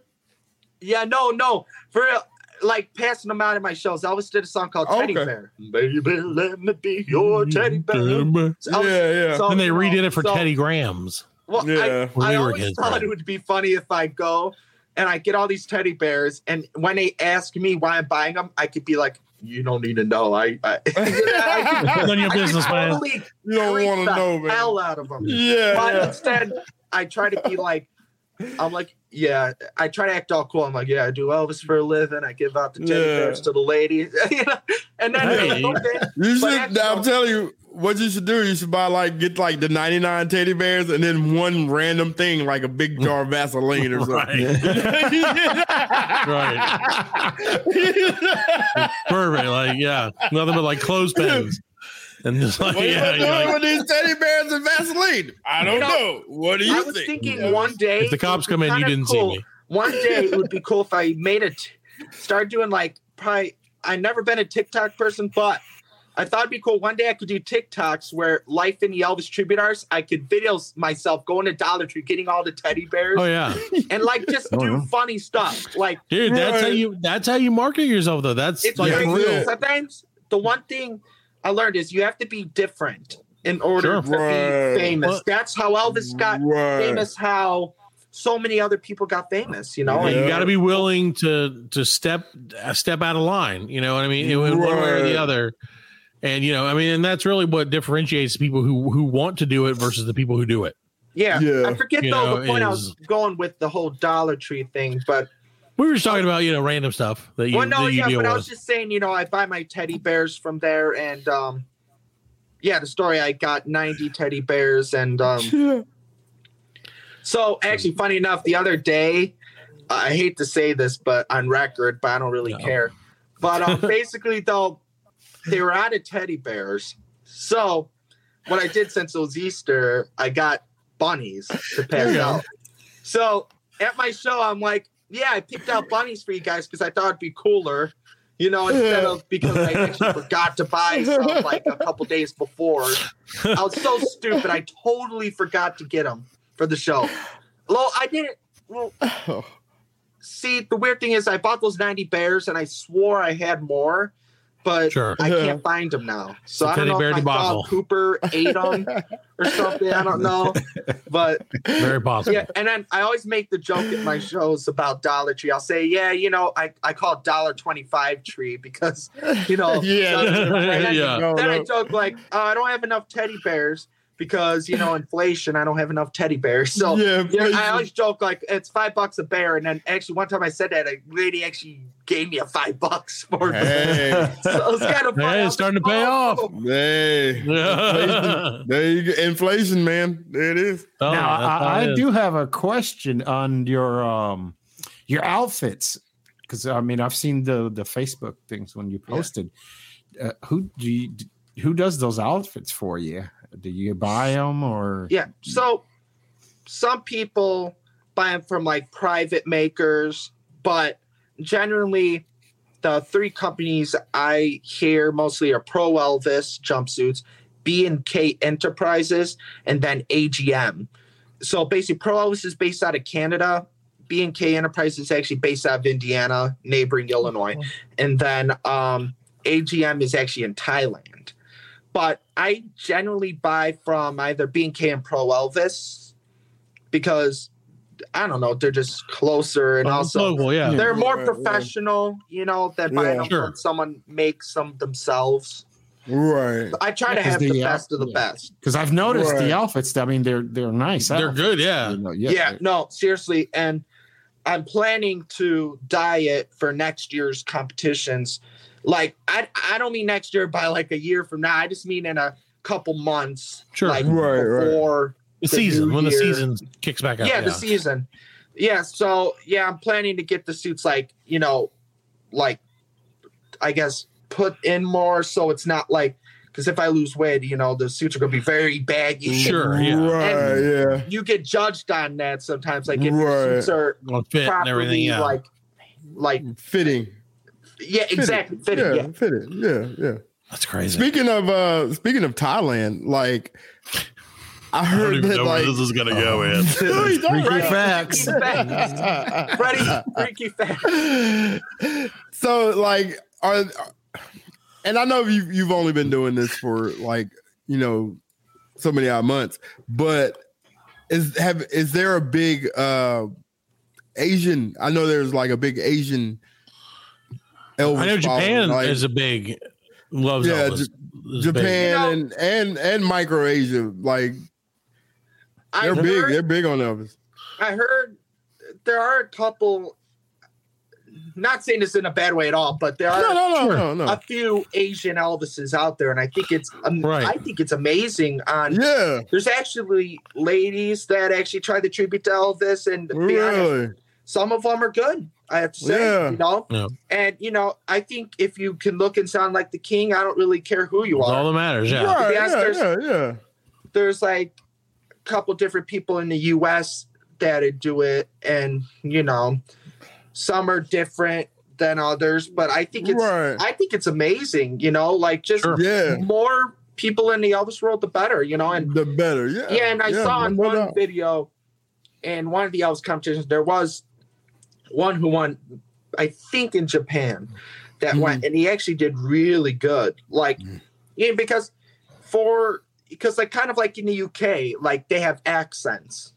Yeah, no, no, for real. Like passing them out at my shows. Elvis did a song called Teddy Okay. Bear. Baby, let me be your teddy bear. So Elvis- yeah, yeah. so, And they redid it for so- Teddy Grahams. Well, Yeah. I, we I always thought right. it would be funny if I go and I get all these teddy bears, and when they ask me why I'm buying them, I could be like, "You don't need to know." I, I, I None of your I could business, man. totally You don't want to know, man. hell out of them. Yeah, But yeah. instead, I try to be like, I'm like, yeah. I try to act all cool. I'm like, yeah, I do Elvis for a living. I give out the teddy Yeah. bears to the ladies, you know. And then Hey. like, okay. You should. actually- I'm telling you, what you should do. You should buy like get like the 99 teddy bears and then one random thing like a big jar of Vaseline or something. Right. Perfect. Like, yeah. Nothing but like clothespins. And just like, What yeah. are you doing like, with these teddy bears and Vaseline? I don't You know, know. What do you I was think? thinking one day if the cops come in, you didn't cool. see me. One day it would be cool if I made it, start doing like probably. I've never been a TikTok person, but I thought it'd be cool. One day I could do TikToks where life in the Elvis tribute arts. I could video myself going to Dollar Tree, getting all the teddy bears, Oh yeah, and like just Oh, do yeah. funny stuff. Like dude. That's how you. That's how you market yourself, though. That's it's like very for Yeah. real. Sometimes the one thing I learned is you have to be different in order Sure. to Right. be famous. Well- That's how Elvis got Right. famous. How so many other people got famous. You know, And and you got to be willing to to step uh, step out of line. You know what I mean? In one way or the other. And you know, I mean, and that's really what differentiates people who who want to do it versus the people who do it. yeah. Yeah. I forget You though know, the point I was going with the whole Dollar Tree thing, but We were just talking about you know random stuff that you, well, no, that you yeah, deal but I was just saying, you know, I buy my teddy bears from there, and um, yeah, the story I got ninety teddy bears, and um, so actually, funny enough, the other day, I hate to say this, but on record, but I don't really No. care. But um, basically, though, they were out of teddy bears, so what I did since it was Easter, I got bunnies to There pass you out. So at my show, I'm like, yeah, I picked out bunnies for you guys because I thought it'd be cooler, you know, instead of because I actually forgot to buy some like a couple days before. I was so stupid. I totally forgot to get them for the show. Well, I didn't. Well, see, the weird thing is, I bought those 90 bears and I swore I had more, but Sure. I can't find them now. So It's a I don't teddy know bear if my debacle. dog Cooper ate them or something. I don't know, but Very possible. yeah, and then I always make the joke at my shows about Dollar Tree. I'll say, yeah, you know, I, I call it Dollar Twenty Five Tree because you know, Yeah. and then, Yeah. No, then I no. joke like, uh, I don't have enough teddy bears because you know inflation. I don't have enough teddy bears. So Yeah, yeah, I always joke like it's five bucks a bear, and then actually one time I said that a lady actually gave me a five bucks for it. Hey, So it's kind of funny. Hey, I it's starting to pay off. "Oh." hey. Inflation. There you go. Inflation, man. There it is. Oh, now I, I is. do have a question on your um your outfits because I mean I've seen the the Facebook things when you posted. Uh, who do you, who does those outfits for you? Do you buy them or Yeah. So some people buy them from like private makers, but generally the three companies I hear mostly are Pro Elvis jumpsuits, B and K Enterprises, and then AGM. So basically, Pro Elvis is based out of Canada. B and K Enterprises is actually based out of Indiana, neighboring Illinois, and then um, AGM is actually in Thailand but I generally buy from either B&K and Pro Elvis because I don't know, they're just closer and Well, also local, yeah. they're more Right, right. professional, you know, than buying Yeah. them Sure. from someone makes them themselves. Right. I try Yeah, to 'cause have the the, best of the yeah. best. because I've noticed Right. the outfits. I mean, they're they're nice. They're outfits, good, yeah. you know, Yeah. no, seriously. And I'm planning to diet for next year's competitions. Like I I don't mean next year by like a year from now. I just mean in a couple months. Sure. Like Right, right. before The the season when the season kicks back up. yeah, the season. Yeah, so yeah, I'm planning to get the suits like, you know, like I guess put in more so it's not like because if I lose weight, you know, the suits are gonna be very baggy. Sure, yeah. Right. Yeah. You get judged on that sometimes. Like if Right. your suits are Well, fit and properly everything. Yeah. like like Fitting. Yeah, exactly. Fitting, yeah, yeah. Fitting. Yeah. Yeah. That's crazy. Speaking of uh speaking of Thailand, like I I don't heard even that know like where this is gonna go in. No, you don't. Freaky Right. facts. Freddie, freaky fat. so like are and I know you you've only been doing this for like, you know, so many odd months, but is have is there a big uh Asian I know there's like a big Asian Elvis I know Japan like, is a big loves Yeah, Elvis. J- Is big. Japan and and and micro Asia like they're big they're big on Elvis. I heard there are a couple not saying this in a bad way at all, but there are No, no, no, Sure. no, no. a few Asian Elvises out there, and I think it's um, Right. I think it's amazing. On Yeah, there's actually ladies that actually try the tribute to Elvis, and to be honest, really. some of them are good. I have to say, Yeah. you know, Yeah. and you know, I think if you can look and sound like the king, I don't really care who you That's are. all that matters. Yeah. Right, be yeah, there's- yeah, yeah. There's like a couple different people in the U.S. that do it, and you know, some are different than others, but I think it's Right. I think it's amazing. You know, like just Sure. Yeah. more people in the Elvis world, the better. You know, and The better. Yeah. yeah, and I saw in one doubt. video in one of the Elvis competitions, there was one who won, I think in Japan, that Mhm. went, and he actually did really good. Like, Mm-hmm. yeah, because for because like kind of like in the UK, like they have accents,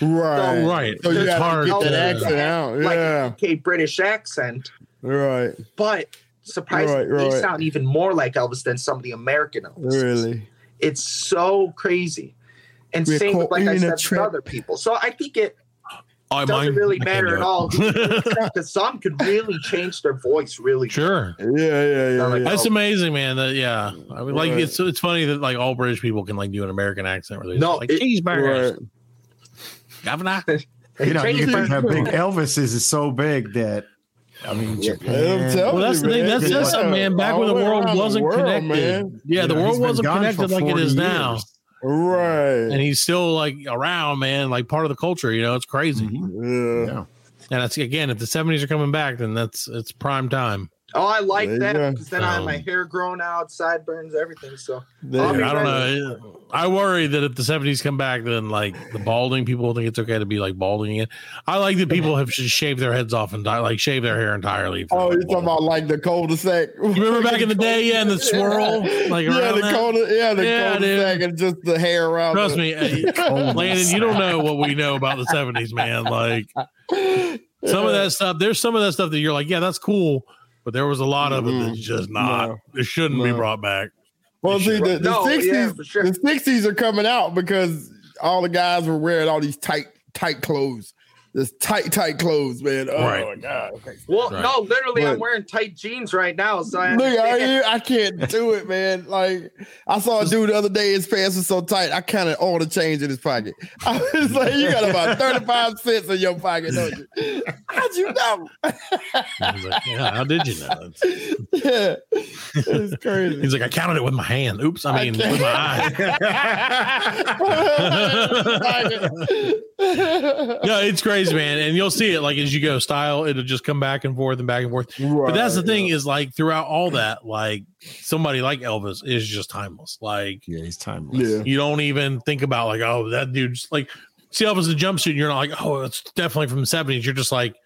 Right. Right. So you It's gotta hard get that to- accent out. like Yeah. an UK British accent, Right. but surprisingly, Right, they right. sound even more like Elvis than some of the American Elvis. Really. It's so crazy. And We're same with, like I said, with other people. So I think it Oh, doesn't mine- really matter at all because some could really change their voice really sure. Yeah. Yeah. Yeah. like- yeah. That's amazing, man. That yeah, I mean, like Right. it's it's funny that like all British people can like do an American accent. Where they No, like it- cheeseburgers, Right. governor. You know, you Change think how big Elvis is is so big that I mean Japan. telling Well, that's you, the thing. man. That's Yeah. that's man. Back when the world wasn't world, connected, man. yeah, the know, world wasn't connected like it 40 is now, years. Right. and he's still like around, man. Like part of the culture. You know, it's crazy. Mhm. yeah. Yeah. And that's again, if the seventies are coming back, then that's it's prime time. Oh, I like There that because then I have my Um, hair grown out, sideburns, everything. So There I'll you be I go. don't know. I worry that if the seventies come back, then like the balding people think it's okay to be like balding again. I like that people have just shaved their heads off and di- like shave their hair entirely. Oh, you're talking about like the cul-de-sac. You remember back in the day, yeah, and the swirl, like yeah, around the that? cul yeah, the Yeah, cul-de-sac and just the hair around. Trust the- me, Landon, you don't know what we know about the seventies, man. Like some of that stuff. There's some of that stuff that you're like, yeah, that's cool, but there was a lot of it that's mm-hmm. just not. No. It shouldn't be brought back. Well, see, the, the No, 60s, yeah, sure. the 60s are coming out because all the guys were wearing all these tight, tight clothes. This tight, tight clothes, man. Oh Right. my god. Okay. well, Right. no, literally, I'm wearing tight jeans right now. So I Look, are you? I can't do it, man. Like I saw a dude the other day, his pants were so tight, I kind of owned a change in his pocket. I was like, you got about 35 cents in your pocket, don't you? How'd you know? I was like, yeah, how did you know? yeah. It's crazy. He's like, I counted it with my hand. Oops, I I mean can't- with my eye. no, it's crazy, man. And you'll see it like as you go style, it'll just come back and forth and back and forth. But that's the thing yeah. is like throughout all that, like somebody like Elvis is just timeless. Like Yeah, he's timeless. Yeah. you don't even think about like, oh, that dude's like see Elvis in a jumpsuit, and you're not like, oh, it's definitely from the 70s. You're just like,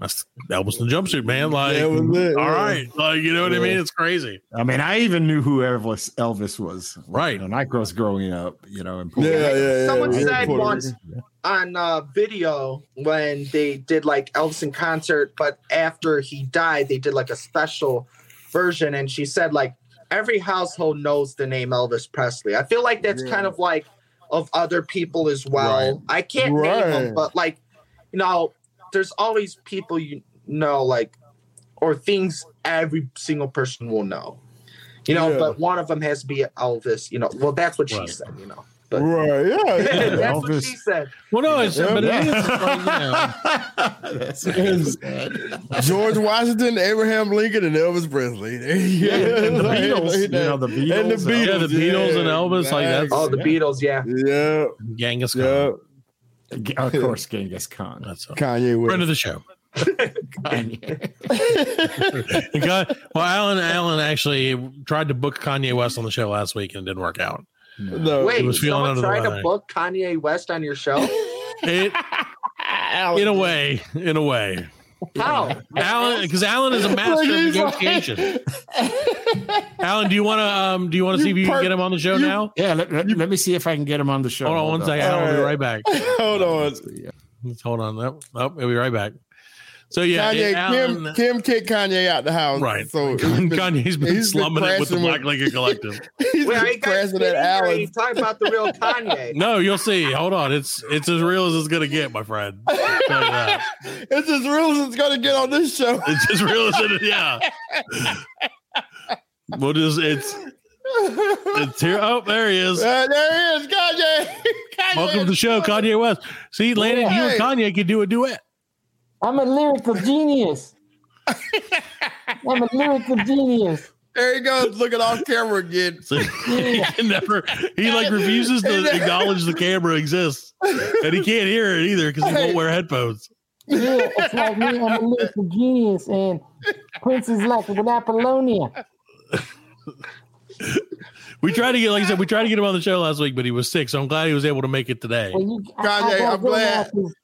that's Elvis in a jumpsuit, man. Like, That was it, all yeah. right. Like, you know what I mean? It's crazy. I mean, I even knew who Elvis Elvis was. Right. When I was growing up, you know, in Yeah, yeah, yeah. Someone yeah, said once on uh, video when they did like Elvis in concert, but after he died, they did like a special version. And she said, like, every household knows the name Elvis Presley. I feel like that's Yeah. kind of like of other people as well. I can't name them, but like, you know, there's always people you know, like, or things every single person will know. You know, Yeah. but one of them has to be Elvis. You know, well, that's what she Right. said. You know, but Right, yeah. that's what she said. Well, no, it's Yeah. but it is like, you know, That's what he. George Washington, Abraham Lincoln, and Elvis Presley. Yeah, and the Beatles, you know, the Beatles. And the uh, Beatles. Yeah, the Beatles and Elvis, like, that's- Oh, the Yeah. Beatles, yeah. Yeah, Genghis Khan. Yeah. Of course, Genghis Khan. That's a Kanye friend West. of the show. Kanye. The well, Alan Alan actually tried to book Kanye West on the show last week and it didn't work out. No. Wait, was feeling someone under tried to book Kanye West on your show? It, in a way, in a way, How? Alan, because Alan is a master of He's like- negotiation. Alan, do you want to um, do you want to see if you You can get him on the show you- now? Yeah, let, let, let me see if I can get him on the show. Hold on one up. second. Alan will be All right back. Hold on. Yeah. Let's hold on. Oh, oh, he'll be right back. So yeah, Kanye, it- Alan, Kim, Kim kicked Kanye out the house. right? So he's been, Kanye's been he's been slumming it with the Black with- Lincoln Collective. he's Wait, are been you guys crashing at Or you talking about the real Kanye? No, you'll see. Hold on. It's it's as real as it's gonna get, my friend. I'll tell you that. It's as real as it's going to get on this show. It's as real as it is. Yeah. We'll it's it's here. Oh, there he is. Uh, there he is, Kanye. Kanye. Welcome to the show, Kanye West. See, Landon, you and Kanye can do a duet. I'm a lyrical genius. I'm a lyrical genius. There he goes, looking off camera again. So he never he like refuses to acknowledge the camera exists. And he can't hear it either because he won't wear headphones. Yeah, it's like me. I'm a lyrical genius, and Prince is like with Apollonia. We tried to get, like I said, we tried to get him on the show last week, but he was sick. So I'm glad he was able to make it today. Well, you, I- I Kanye, gotta I'm go now glad. 'cause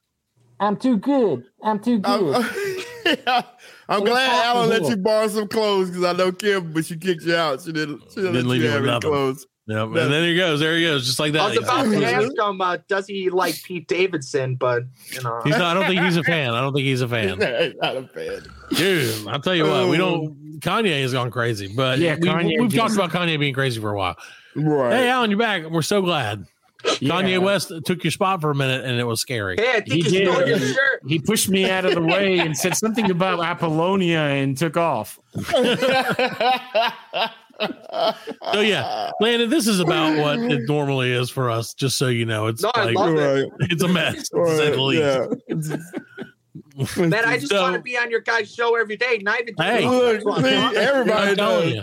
I'm too good. I'm too good. I'm, I'm Well, glad Alan let you borrow some clothes because I know Kim, but she kicked you out. She didn't. She didn't, Didn't let leave you you have any clothes. Yep. And then he goes. There he goes, just like that. I was about to ask him, uh, does he like Pete Davidson? But you know, He's not, I don't think he's a fan. I don't think he's a fan. Not a fan. Dude, I'll tell you what, we don't. Kanye has gone crazy, but Yeah, we, Kanye we've just- talked about Kanye being crazy for a while. Right. Hey, Alan, you're back. We're so glad. Kanye Yeah. West took your spot for a minute, and it was scary. hey, I He think he did. your shirt. He pushed me out of the way and said something about Apollonia and took off. So yeah, Landon, this is about what it normally is for us. Just so you know, it's No, like love right. it's a mess. to say least. Yeah. Man, I just So- want to be on your guys' show every day. Not even Hey. Look, see, everybody I'm telling you,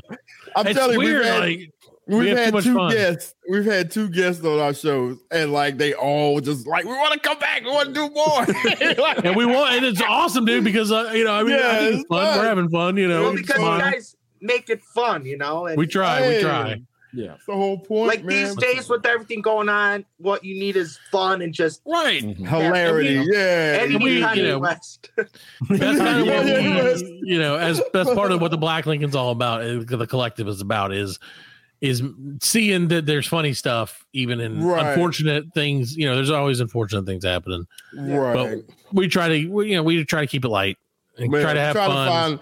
I'm it's telling you, weird. we've had, like we we've have too had much two fun. guests. We've had two guests on our shows, and like they all just like, we want to come back. We want to do more. Like, and we want, and it's awesome, dude. Because uh, you know, I mean, Yeah, I think it's it's fun. fun. We're having fun. You know, well, it's because you guys make it fun, you know. And we try, we try. Yeah. That's the whole point, like man. these days with everything going on, what you need is fun and just Right. Hilarity, and yeah. any we, kind you of know, West. That's kind of what yeah, yeah. we, you know, as that's part of what the Black Lincoln's all about. uh, The collective is about is is seeing that there's funny stuff, even in Right. unfortunate things. You know, there's always unfortunate things happening. right. But we try to, we, you know, we try to keep it light and Man, try to have try fun To find,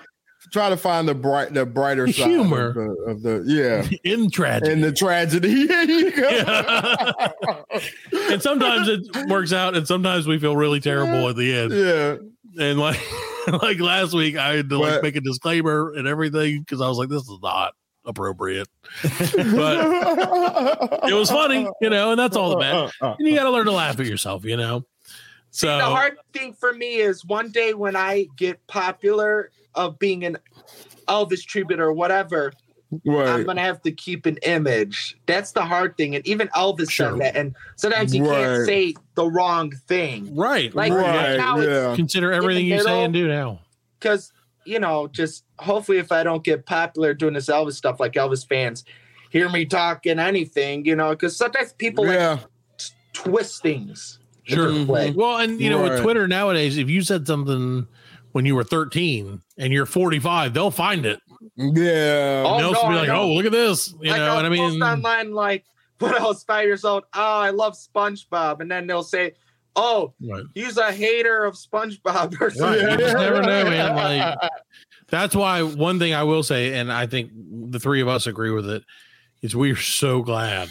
try to find the bright, the brighter The side humor. of the, of the yeah, in tragedy. and the tragedy. There you go. Yeah. and sometimes it works out, and sometimes we feel really terrible at the end. yeah. And like, like last week, I had to like make a disclaimer and everything because I was like, this is not appropriate. But it was funny, you know, and that's all that matters. Uh, uh, uh And you uh. got to learn to laugh at yourself, you know. So the hard thing for me is one day when I get popular of being an Elvis tribute or whatever, I'm gonna have to keep an image. That's the hard thing. And even Elvis Sure. said that. And sometimes you Right. can't say the wrong thing. right, Like Right. now it's Yeah. consider everything you say and do now. because you know, just hopefully if I don't get popular doing this Elvis stuff, like Elvis fans hear me talking anything, you know, because sometimes people like Yeah. twist things. Sure. different way. Mm-hmm. Well, and you know, with Twitter nowadays, if you said something when you were 13 and you're 45, they'll find it. Yeah. Oh, and they'll no, be like, "Oh, look at this," you like know. I'll And I mean, online like when I was five years old, oh, I love SpongeBob, and then they'll say, oh, right. he's a hater of SpongeBob or Right. something. You just never know, man. Like that's why one thing I will say, and I think the three of us agree with it, is we are so glad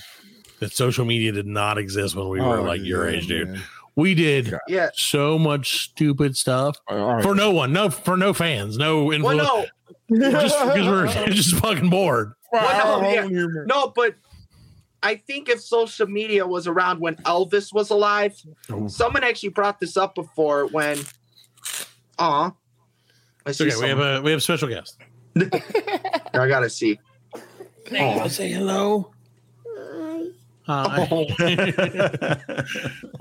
that social media did not exist when we were Oh, like your age, dude. man. We did Yeah. so much stupid stuff Oh, for no one, no for no fans, no Well, influence, no, just because we're just fucking bored. Well, no, yeah. no, but I think if social media was around when Elvis was alive, Oh. someone actually brought this up before when. Aw. I see Okay, we have a we have a special guest. I gotta see. Hey, say hello. Hi. Oh.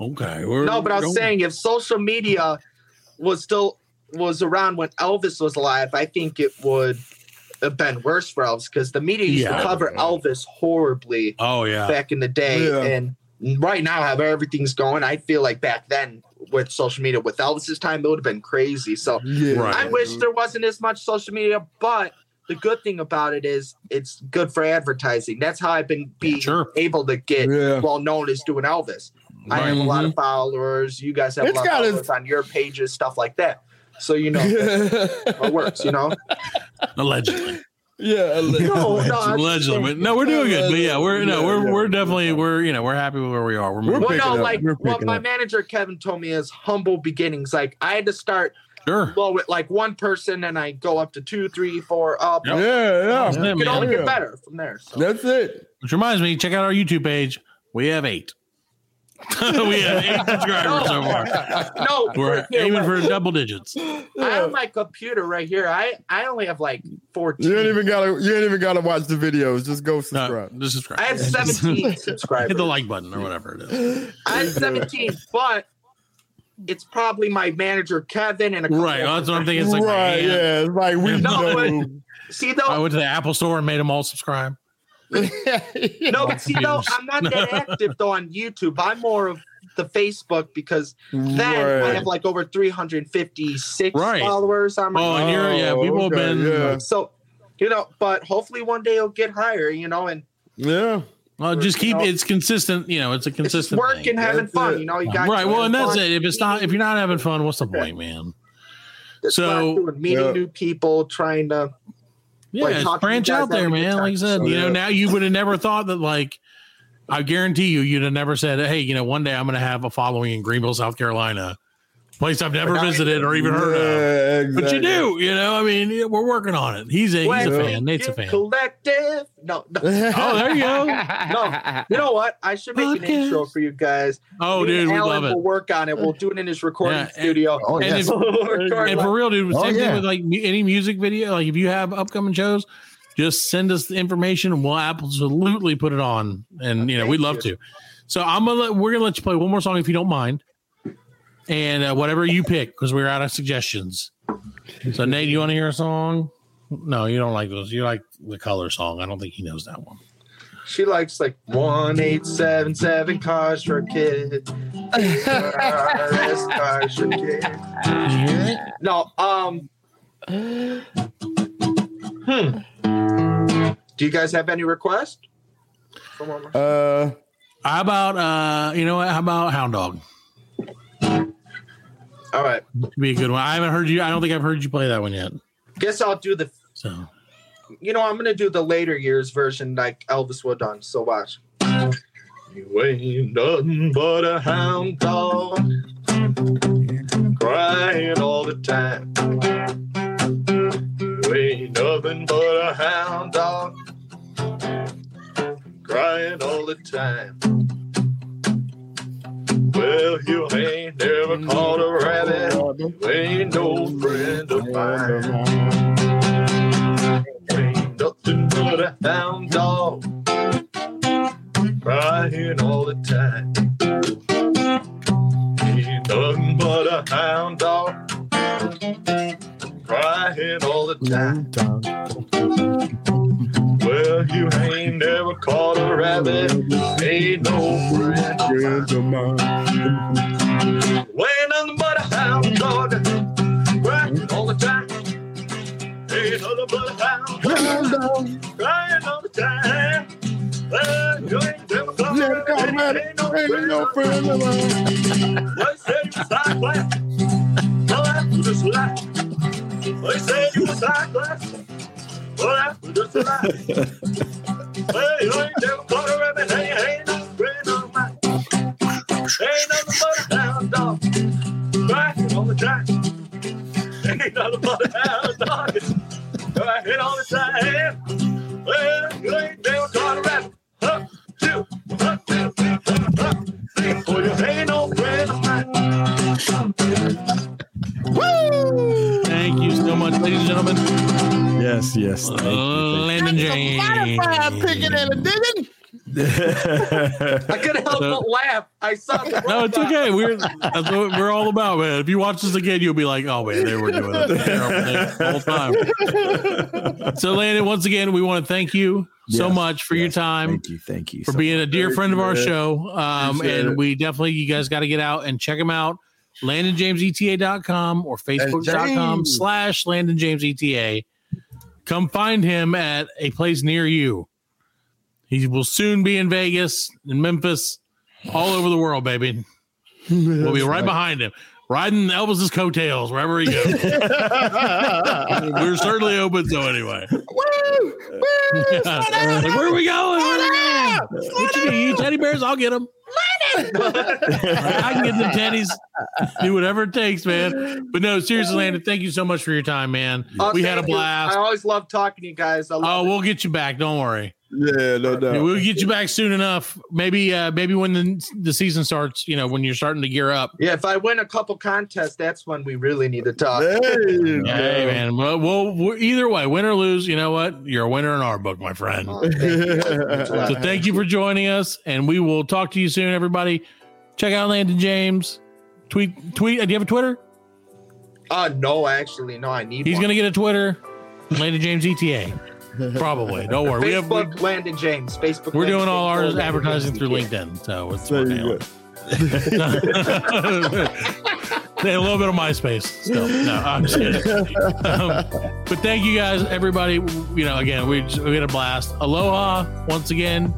okay. We're, No, but I was don't- saying if social media was still was around when Elvis was alive, I think it would have been worse for Elvis because the media used Yeah. to cover Elvis horribly Oh yeah. back in the day, Yeah. and right now, how everything's going, I feel like back then with social media, with Elvis's time, it would have been crazy. So Yeah. Right. I wish there wasn't as much social media, but the good thing about it is it's good for advertising. That's how I've been being Sure. able to get well known as doing Elvis. I have a lot of mm-hmm. followers. You guys have It's a lot of got its- followers on your pages, stuff like that. So you know it works. You know, Allegedly. yeah. no, no, I'm just Allegedly. But no, we're doing good. But yeah, we're no, Yeah, we're yeah. we're definitely we're you know we're happy with where we are. We're We're moving. Well, no, up. like We're what my up. manager Kevin told me is humble beginnings. Like I had to start sure. low with like one person, and I go up to two, three, four, up. Yep. Yeah, yeah. Yeah, It can only Yeah. get better from there. So. That's it. Which reminds me, check out our YouTube page. We have eight. we have eight subscribers so far. No, We're here, aiming for double digits. I have my computer right here. I I only have like fourteen. You ain't even gotta. You ain't even gotta watch the videos. Just go No, subscribe. just subscribe. I have seventeen subscribers. Hit the like button or whatever it is. I have seventeen, but it's probably my manager Kevin and a couple Right. of That's what I'm thinking. It's like, right, yeah. It's like we No, know. See though, I went to the Apple store and made them all subscribe. no, but see though. I'm not that active though on YouTube. I'm more of the Facebook because then I have like over 356 Right. followers on my Oh, and you're yeah. Oh, People have okay, been. yeah. so you know, but hopefully one day it'll get higher, you know, and Yeah. Well, just keep You know, it's consistent. You know, it's a it's consistent work thing. and having That's fun. it. You know, you got Right. Well, and that's fun. it. If it's not, if you're not having fun, what's the point, man? That's so- doing, meeting Yeah. new people, trying to Yeah, Like, it's talk to you branch out there, having a good man. Like I said, So, you know, yeah. now you would have never thought that. Like, I guarantee you, you'd have never said, "Hey, you know, one day I'm going to have a following in Greenville, South Carolina, place I've never visited or even heard of." Yeah, But you do, you know. I mean, we're working on it. He's a he's a fan. we Nate's a fan. Collective. No, no. Oh, there you go. No, you know what? I should make an intro for you guys. Oh, Me dude, we love it. We'll work on it. We'll do it in his recording Yeah, and- studio. Oh, And yes. if- And for real, dude, Oh, same yeah. thing with like any music video. Like if you have upcoming shows, just send us the information and we'll absolutely put it on. And you know, Thank we'd love you. to. So I'm gonna let, we're gonna let you play one more song if you don't mind, and uh, whatever you pick because we're out of suggestions. So Nate, you want to hear a song? No, you don't like those. You like the color song. I don't think he knows that one. She likes like one eight seven seven cars for a kid. Cars, cars for a kid. You hear it? No, um, hmm. Do you guys have any requests? Someone- Uh, How about uh, you know what? How about Hound Dog? All right. Be a good one. I haven't heard you. I don't think I've heard you play that one yet. Guess I'll do the. So You know, I'm gonna do the later years version like Elvis would done. So watch. You ain't nothing but a hound dog, crying all the time. You ain't nothing but a hound dog, crying all the time. Well, you ain't never caught a rabbit, you ain't no friend of mine. Ain't nothing but a hound dog, crying all the time. Ain't nothing but a hound dog, crying all the time. Well, you ain't never caught a rabbit, ain't no friend. of mine. friends of mine. Ain't nothing but a hound dog, crying all the time. Ain't a hound dog, crying all the time. Well, you ain't never caught a Yeah, God, man, rabbit, ain't no friend of mine. They said you was class. Well, just a lie. They said you was high class. Well, that was just a lie. well, you ain't never caught a rabbit. Hey, ain't no friend of mine. Ain't nothing but a hound dog. Crying all the time. Ain't nothing but a hound dog. Crying all the time. Well, you ain't never caught a rabbit. Huh, two, huh, two, huh, three. Well, you ain't no friend of mine. Thank you so much, ladies and gentlemen. Yes, yes. Thank you, Landon James. I couldn't help So- but laugh. I saw the No, it's okay. We're that's what we're all about, man. If you watch this again, you'll be like, "Oh man, they were doing it the whole time." So, Landon, once again, we want to thank you so Yes, much for your time, Thank you, thank you for so being a dear friend of our man. show. Um, and it. we definitely, you guys got to get out and check him out. LandonJamesETA.com or Facebook.com slash LandonJamesETA. Come find him at a place near you. He will soon be in Vegas, in Memphis, all over the world, baby. We'll be right behind him, riding Elvis's coattails wherever he goes. We're certainly open. So anyway, like, where are we going? Where are we going? What you need? Teddy bears? I'll get them. I can get the teddies. Do whatever it takes, man. But no, seriously, Landon, thank you so much for your time, man. Oh, we had a thank you. blast. I always love talking to you guys. Oh, it. we'll get you back. Don't worry. Yeah, no doubt. We'll get you back soon enough. Maybe, uh, maybe when the the season starts, you know, when you're starting to gear up. yeah, if I win a couple contests, that's when we really need to talk. Hey, hey, man. Well, well, either way, win or lose, you know what? You're a winner in our book, my friend. Oh, thank you. So thank you for joining us, and we will talk to you soon, everybody. Check out Landon James. Tweet, tweet. Do you have a Twitter? Uh no, actually, no, I need He's one. gonna get a Twitter. Landon James ETA. Probably. Don't worry. We have, we, Facebook Landon James. Facebook. we're doing all our Landon advertising James, through LinkedIn, so it's There working you out. They a little bit of MySpace still. No, I'm just kidding. Um, but thank you guys, everybody. You know, again, we just, we had a blast. Aloha once again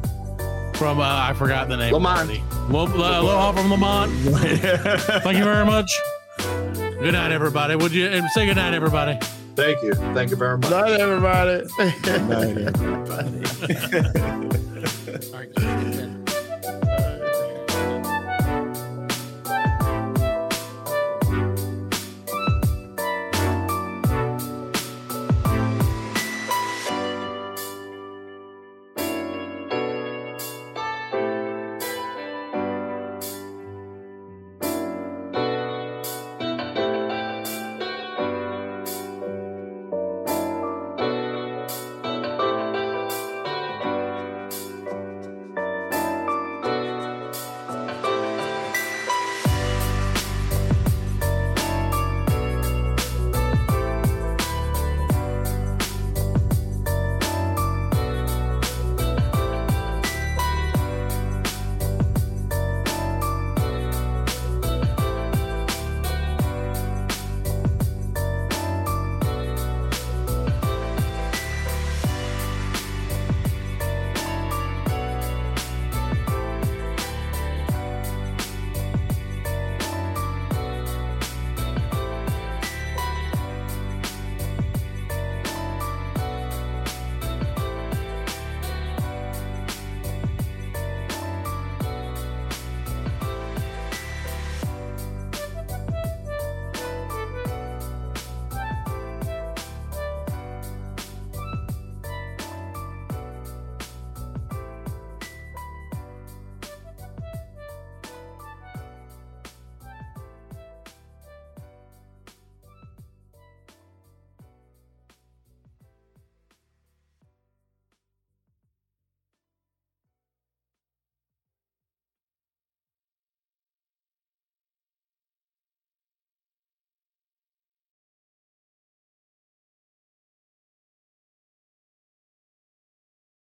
from uh, I forgot the name. Lemont. Lo- lo- aloha from Lemont. Thank you very much. Good night, everybody. Would you and say good night, everybody? Thank you. Thank you very much. Night, everybody. Night, everybody. All right.